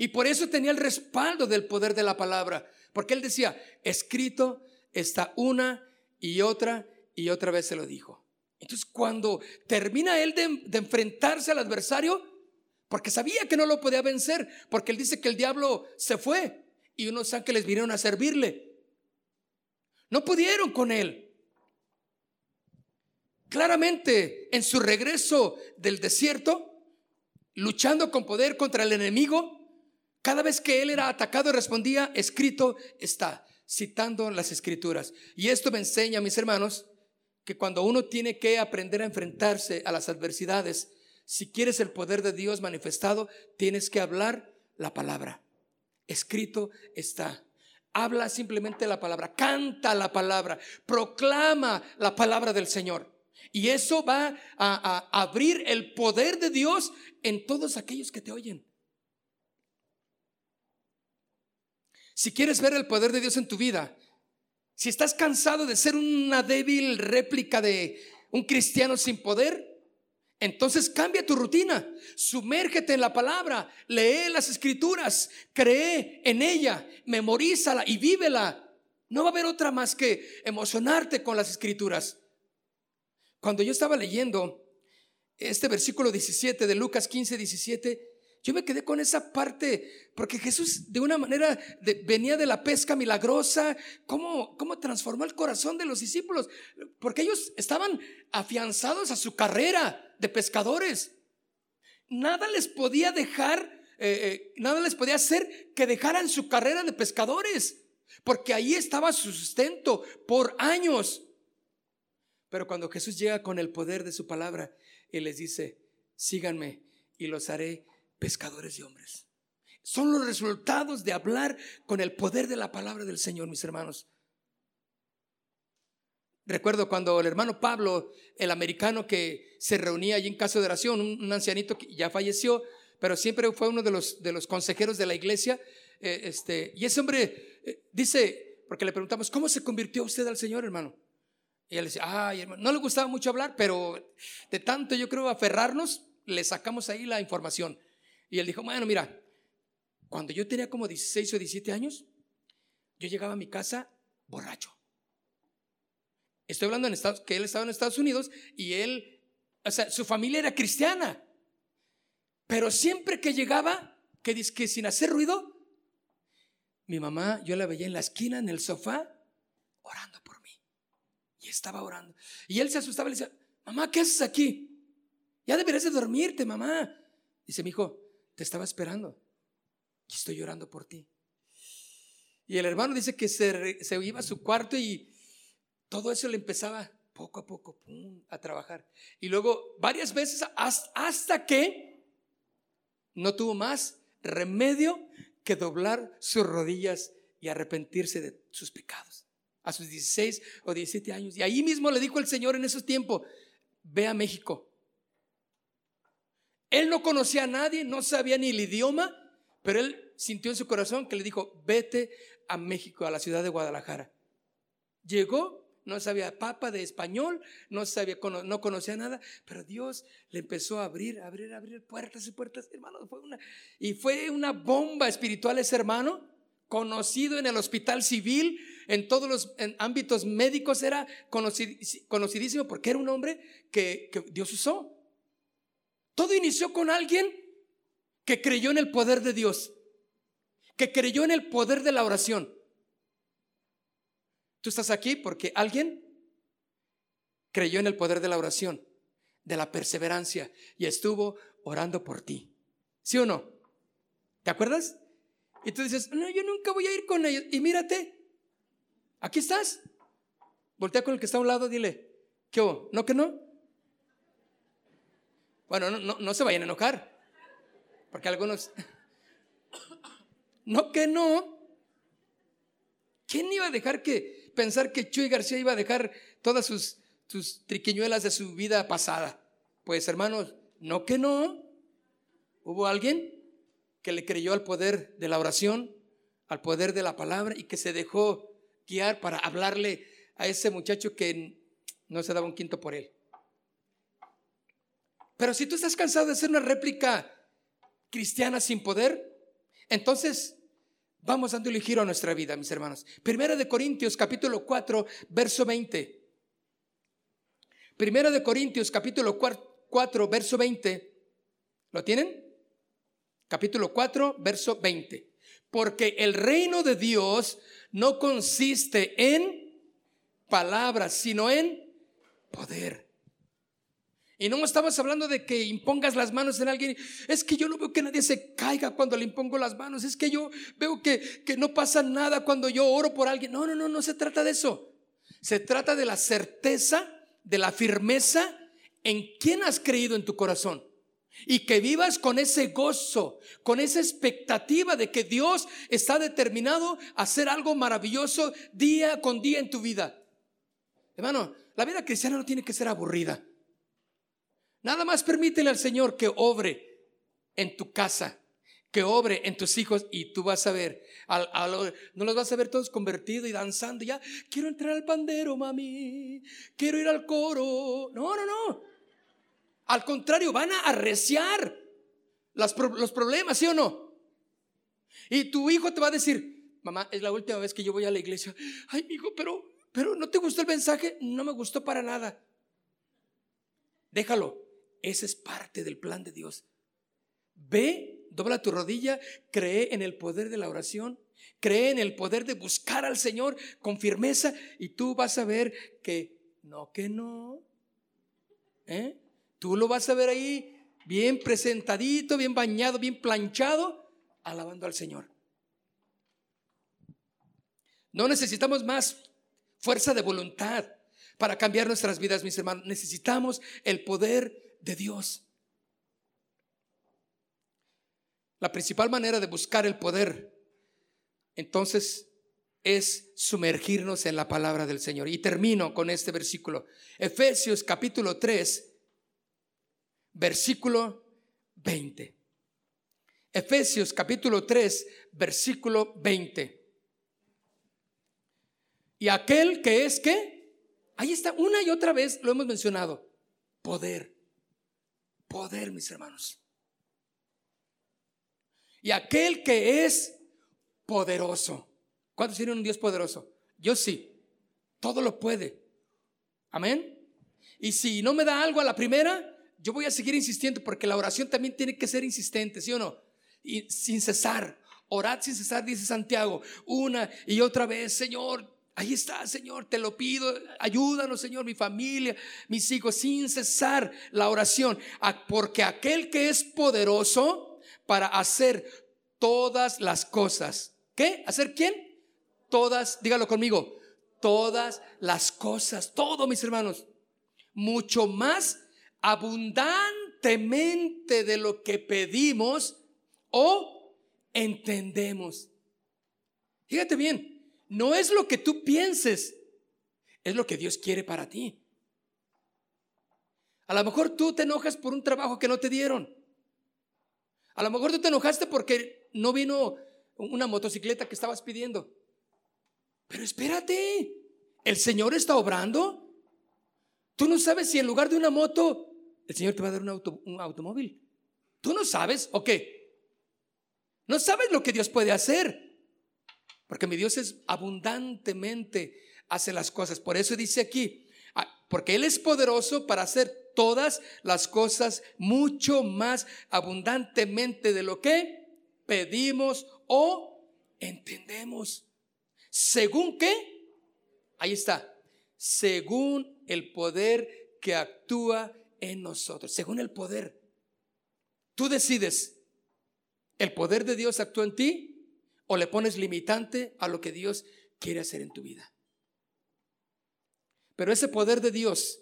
Y por eso tenía el respaldo del poder de la palabra, porque él decía, escrito está una y otra y otra vez se lo dijo. Entonces cuando termina él de, enfrentarse al adversario, porque sabía que no lo podía vencer, porque él dice que el diablo se fue y unos ángeles vinieron a servirle. No pudieron con él. Claramente, en su regreso del desierto, luchando con poder contra el enemigo, cada vez que él era atacado respondía, escrito está citando las escrituras. Y esto me enseña, mis hermanos, que cuando uno tiene que aprender a enfrentarse a las adversidades, si quieres el poder de Dios manifestado, tienes que hablar la palabra. Escrito está. Habla simplemente la palabra, canta la palabra, proclama la palabra del Señor. Y eso va a, a abrir el poder de Dios en todos aquellos que te oyen. Si quieres ver el poder de Dios en tu vida, si estás cansado de ser una débil réplica de un cristiano sin poder, entonces cambia tu rutina, sumérgete en la palabra, lee las escrituras, cree en ella, memorízala y vívela. No va a haber otra más que emocionarte con las escrituras. Cuando yo estaba leyendo este versículo 17 de Lucas 15, 17, yo me quedé con esa parte, porque Jesús de una manera venía de la pesca milagrosa, ¿cómo, cómo transformó el corazón de los discípulos, porque ellos estaban afianzados a su carrera de pescadores. Nada les podía dejar, eh, eh, nada les podía hacer que dejaran su carrera de pescadores, porque ahí estaba su sustento por años. Pero cuando Jesús llega con el poder de su palabra y les dice, síganme y los haré pescadores de hombres. Son los resultados de hablar con el poder de la palabra del Señor, mis hermanos. Recuerdo cuando el hermano Pablo, el americano que se reunía allí en casa de oración, un, ancianito que ya falleció, pero siempre fue uno de los, de los consejeros de la iglesia. Eh, este, y ese hombre eh, dice, porque le preguntamos, ¿cómo se convirtió usted al Señor, hermano? Y él dice, ay, hermano, no le gustaba mucho hablar, pero de tanto yo creo aferrarnos, le sacamos ahí la información. Y él dijo, bueno, mira, cuando yo tenía como 16 o 17 años, yo llegaba a mi casa borracho. Estoy hablando en Estados, que él estaba en Estados Unidos y él, o sea, su familia era cristiana. Pero siempre que llegaba, que, que sin hacer ruido, mi mamá, yo la veía en la esquina, en el sofá, orando por mí. Y estaba orando. Y él se asustaba y le decía, mamá, ¿qué haces aquí? Ya deberías de dormirte, mamá. Dice, mi hijo, te estaba esperando. Y estoy llorando por ti. Y el hermano dice que se, iba a su cuarto y todo eso le empezaba poco a poco a trabajar. Y luego varias veces hasta que no tuvo más remedio que doblar sus rodillas y arrepentirse de sus pecados. A sus 16 o 17 años. Y ahí mismo le dijo el Señor en esos tiempos, ve a México. Él no conocía a nadie, no sabía ni el idioma, pero él sintió en su corazón que le dijo, vete a México, a la ciudad de Guadalajara. Llegó no sabía papa de español, no sabía, no conocía nada, pero Dios le empezó a abrir, abrir, abrir puertas y puertas, hermano, y fue una bomba espiritual ese hermano, conocido en el hospital civil, en todos los ámbitos médicos, era conocidísimo porque era un hombre que Dios usó. Todo inició con alguien que creyó en el poder de Dios, que creyó en el poder de la oración. Tú estás aquí porque alguien creyó en el poder de la oración, de la perseverancia y estuvo orando por ti. ¿Sí o no? ¿Te acuerdas? Y tú dices, no, yo nunca voy a ir con ellos. Y mírate, aquí estás. Voltea con el que está a un lado, dile, ¿qué? ¿No que no? Bueno, no, no, no se vayan a enojar, porque algunos, no que no. ¿Quién iba a dejar que pensar que Chuy García iba a dejar todas sus, sus triquiñuelas de su vida pasada. Pues hermanos, no que no. Hubo alguien que le creyó al poder de la oración, al poder de la palabra y que se dejó guiar para hablarle a ese muchacho que no se daba un quinto por él. Pero si tú estás cansado de hacer una réplica cristiana sin poder, entonces Vamos dando el giro a nuestra vida, mis hermanos. Primera de Corintios, capítulo 4, verso 20. Primera de Corintios, capítulo 4, verso 20. ¿Lo tienen? Capítulo 4, verso 20. Porque el reino de Dios no consiste en palabras, sino en poder. Y no estamos hablando de que impongas las manos en alguien. Es que yo no veo que nadie se caiga cuando le impongo las manos. Es que yo veo que, que no pasa nada cuando yo oro por alguien. No, no, no, no se trata de eso. Se trata de la certeza, de la firmeza en quién has creído en tu corazón. Y que vivas con ese gozo, con esa expectativa de que Dios está determinado a hacer algo maravilloso día con día en tu vida. Hermano, la vida cristiana no tiene que ser aburrida. Nada más permítele al Señor que obre en tu casa, que obre en tus hijos y tú vas a ver, no los vas a ver todos convertidos y danzando. Ya, quiero entrar al pandero, mami, quiero ir al coro. No, no, no. Al contrario, van a arreciar los, problemas, ¿sí o no? Y tu hijo te va a decir, mamá, es la última vez que yo voy a la iglesia. Ay, hijo, pero, pero ¿no te gustó el mensaje? No me gustó para nada. Déjalo. Ese es parte del plan de Dios. Ve, dobla tu rodilla, cree en el poder de la oración, cree en el poder de buscar al Señor con firmeza y tú vas a ver que no, que no. ¿Eh? Tú lo vas a ver ahí bien presentadito, bien bañado, bien planchado, alabando al Señor. No necesitamos más fuerza de voluntad para cambiar nuestras vidas, mis hermanos. Necesitamos el poder de Dios. la principal manera de buscar el poder, entonces es sumergirnos en la palabra del Señor. Y termino con este versículo. Efesios capítulo 3, versículo 20. Efesios capítulo 3, versículo 20. Y aquel que es que, ahí está, una y otra vez lo hemos mencionado, poder, poder, mis hermanos. Y aquel que es poderoso. ¿Cuántos tienen un Dios poderoso? Yo sí, todo lo puede. Amén. Y si no me da algo a la primera, yo voy a seguir insistiendo porque la oración también tiene que ser insistente, ¿sí o no? Y sin cesar. Orad sin cesar, dice Santiago, una y otra vez, Señor, Ahí está, Señor, te lo pido. Ayúdanos, Señor, mi familia, mis hijos, sin cesar la oración. Porque aquel que es poderoso para hacer todas las cosas. ¿Qué? ¿Hacer quién? Todas, dígalo conmigo, todas las cosas, todo, mis hermanos. Mucho más abundantemente de lo que pedimos o entendemos. Fíjate bien, no es lo que tú pienses, es lo que Dios quiere para ti. A lo mejor tú te enojas por un trabajo que no te dieron. A lo mejor tú te enojaste porque no vino una motocicleta que estabas pidiendo. Pero espérate, el Señor está obrando. Tú no sabes si en lugar de una moto, el Señor te va a dar un, automóvil. Tú no sabes, ¿o qué? No sabes lo que Dios puede hacer. Porque mi Dios es abundantemente hace las cosas. Por eso dice aquí, ah, porque Él es poderoso para hacer todas las cosas mucho más abundantemente de lo que pedimos o entendemos. ¿Según qué? Ahí está. Según el poder que actúa en nosotros. Según el poder. Tú decides. ¿El poder de Dios actúa en ti? O le pones limitante a lo que Dios quiere hacer en tu vida. Pero ese poder de Dios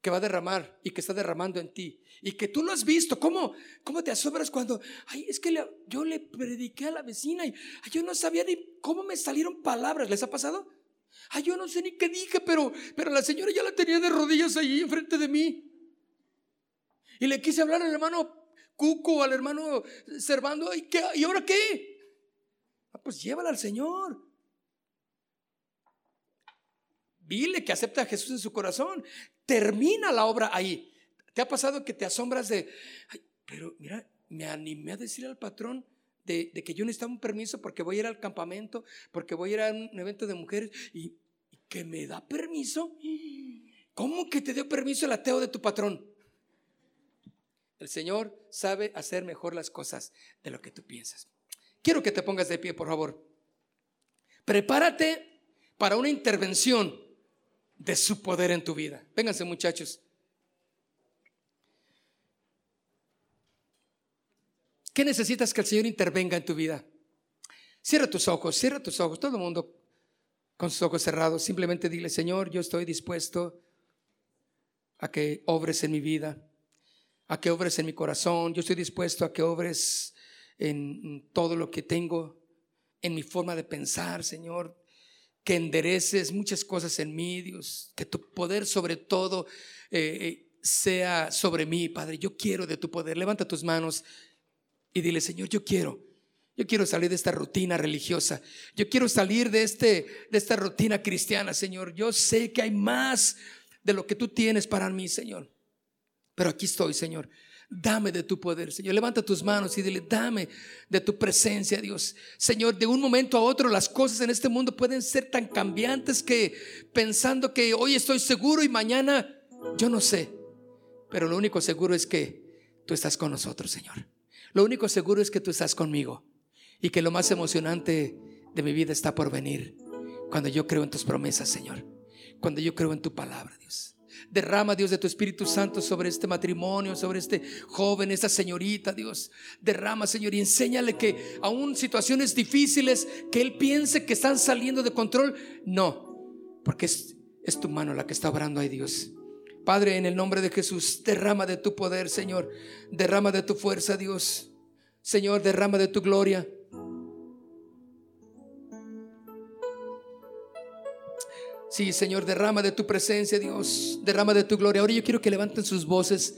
que va a derramar y que está derramando en ti y que tú lo has visto, ¿cómo, cómo te asombras cuando, ay, es que yo le prediqué a la vecina y yo no sabía ni cómo me salieron palabras, ¿les ha pasado? Ay, yo no sé ni qué dije, pero, pero la señora ya la tenía de rodillas allí enfrente de mí. Y le quise hablar al hermano Cuco, al hermano Servando, ¿y, qué, ¿y ahora qué? Ah, pues llévala al Señor. Dile que acepta a Jesús en su corazón. Termina la obra ahí. ¿Te ha pasado que te asombras de, pero mira, me animé a decir al patrón de, que yo necesitaba un permiso porque voy a ir al campamento, porque voy a ir a un evento de mujeres y, y que me da permiso? ¿Cómo que te dio permiso el ateo de tu patrón? El Señor sabe hacer mejor las cosas de lo que tú piensas. Quiero que te pongas de pie, por favor. Prepárate para una intervención de su poder en tu vida. Vénganse muchachos. ¿Qué necesitas que el Señor intervenga en tu vida? Cierra tus ojos, cierra tus ojos, todo el mundo con sus ojos cerrados. Simplemente dile, Señor, yo estoy dispuesto a que obres en mi vida, a que obres en mi corazón. Yo estoy dispuesto a que obres en todo lo que tengo, en mi forma de pensar, Señor. Que endereces muchas cosas en mí, Dios. Que tu poder sobre todo eh, eh, sea sobre mí, Padre. Yo quiero de tu poder. Levanta tus manos y dile, Señor, yo quiero. Yo quiero salir de esta rutina religiosa. Yo quiero salir de, este, de esta rutina cristiana, Señor. Yo sé que hay más de lo que tú tienes para mí, Señor. Pero aquí estoy, Señor. Dame de tu poder, Señor. Levanta tus manos y dile, dame de tu presencia, Dios. Señor, de un momento a otro las cosas en este mundo pueden ser tan cambiantes que pensando que hoy estoy seguro y mañana yo no sé. Pero lo único seguro es que tú estás con nosotros, Señor. Lo único seguro es que tú estás conmigo y que lo más emocionante de mi vida está por venir cuando yo creo en tus promesas, Señor. Cuando yo creo en tu palabra, Dios. Derrama, Dios, de tu Espíritu Santo sobre este matrimonio, sobre este joven, esta señorita, Dios. Derrama, Señor, y enséñale que aún situaciones difíciles que él piense que están saliendo de control, no, porque es, es tu mano la que está obrando ahí, Dios. Padre, en el nombre de Jesús, derrama de tu poder, Señor. Derrama de tu fuerza, Dios. Señor, derrama de tu gloria. Sí, Señor, derrama de tu presencia, Dios. Derrama de tu gloria. Ahora yo quiero que levanten sus voces.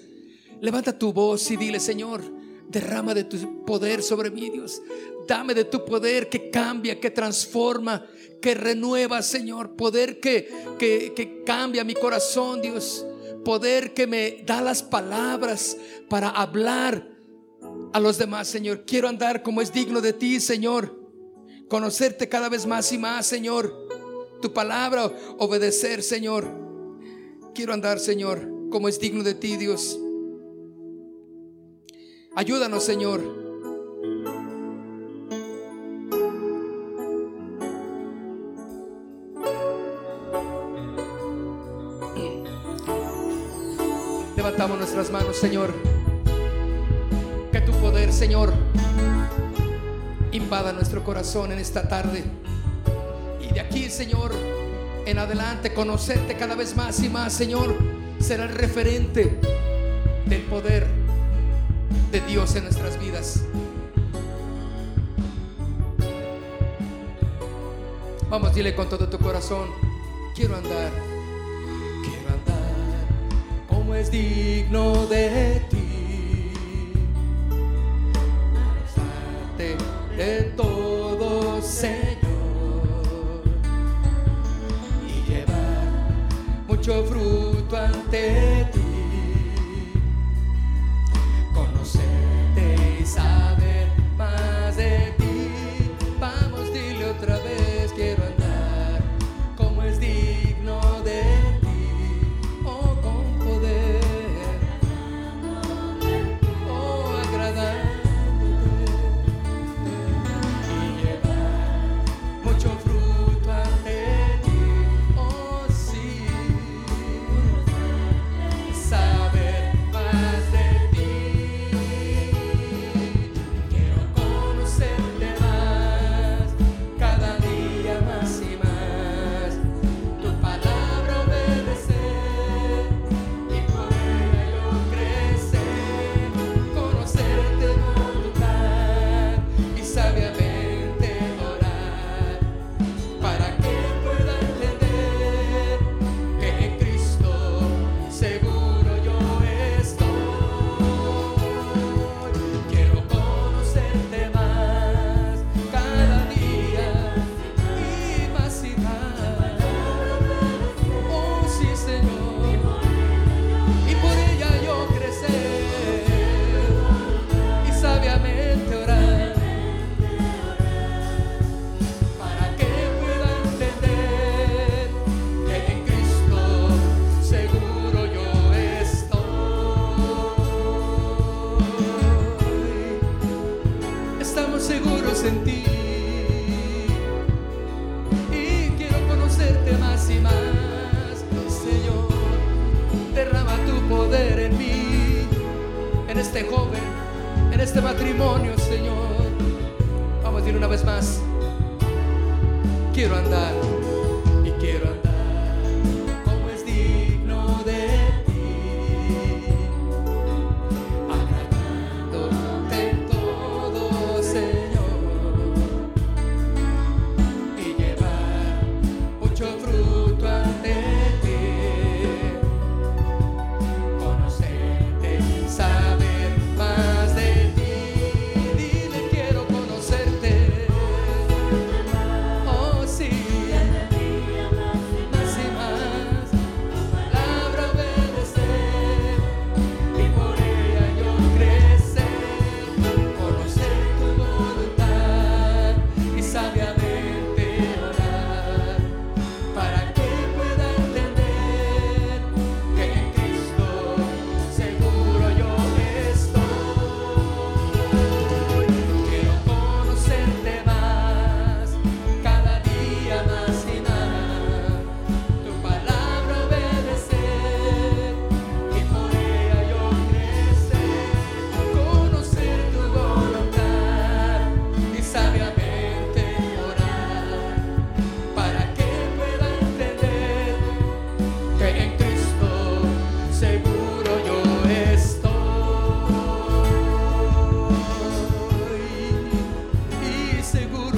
Levanta tu voz y dile, Señor, derrama de tu poder sobre mí, Dios. Dame de tu poder que cambia, que transforma, que renueva, Señor. Poder que, que, que cambia mi corazón, Dios. Poder que me da las palabras para hablar a los demás, Señor. Quiero andar como es digno de ti, Señor. Conocerte cada vez más y más, Señor tu palabra, obedecer, Señor. Quiero andar, Señor, como es digno de ti, Dios. Ayúdanos, Señor. Levantamos nuestras manos, Señor. Que tu poder, Señor, invada nuestro corazón en esta tarde de aquí, Señor, en adelante, conocerte cada vez más y más, Señor, será el referente del poder de Dios en nuestras vidas. Vamos, dile con todo tu corazón, quiero andar, quiero andar como es digno de ti. de todo, Señor. Fruto ante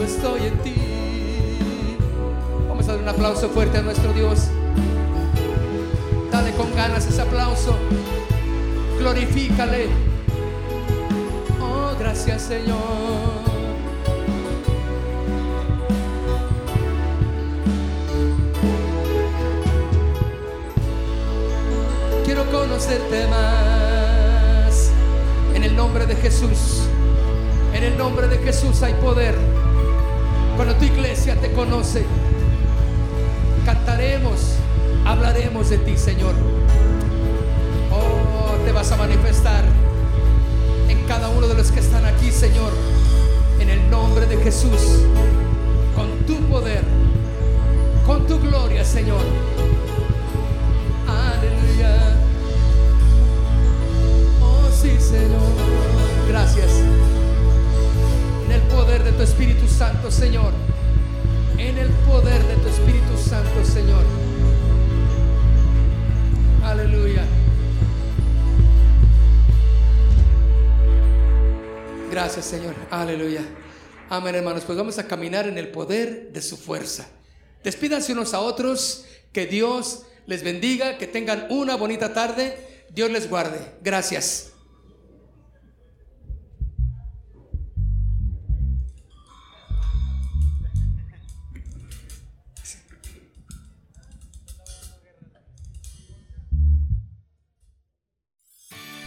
estoy en ti. Vamos a dar un aplauso fuerte a nuestro Dios. Dale con ganas ese aplauso. Glorifícale. Oh, gracias Señor. Quiero conocerte más. En el nombre de Jesús. En el nombre de Jesús hay poder. Cuando tu iglesia te conoce, cantaremos, hablaremos de ti, Señor. Oh, te vas a manifestar en cada uno de los que están aquí, Señor. En el nombre de Jesús. Con tu poder. Con tu gloria, Señor. Aleluya. Oh, sí, Señor. Gracias. Poder de tu Espíritu Santo, Señor. En el poder de tu Espíritu Santo, Señor. Aleluya. Gracias, Señor. Aleluya. Amén, hermanos. Pues vamos a caminar en el poder de su fuerza. Despídanse unos a otros. Que Dios les bendiga. Que tengan una bonita tarde. Dios les guarde. Gracias.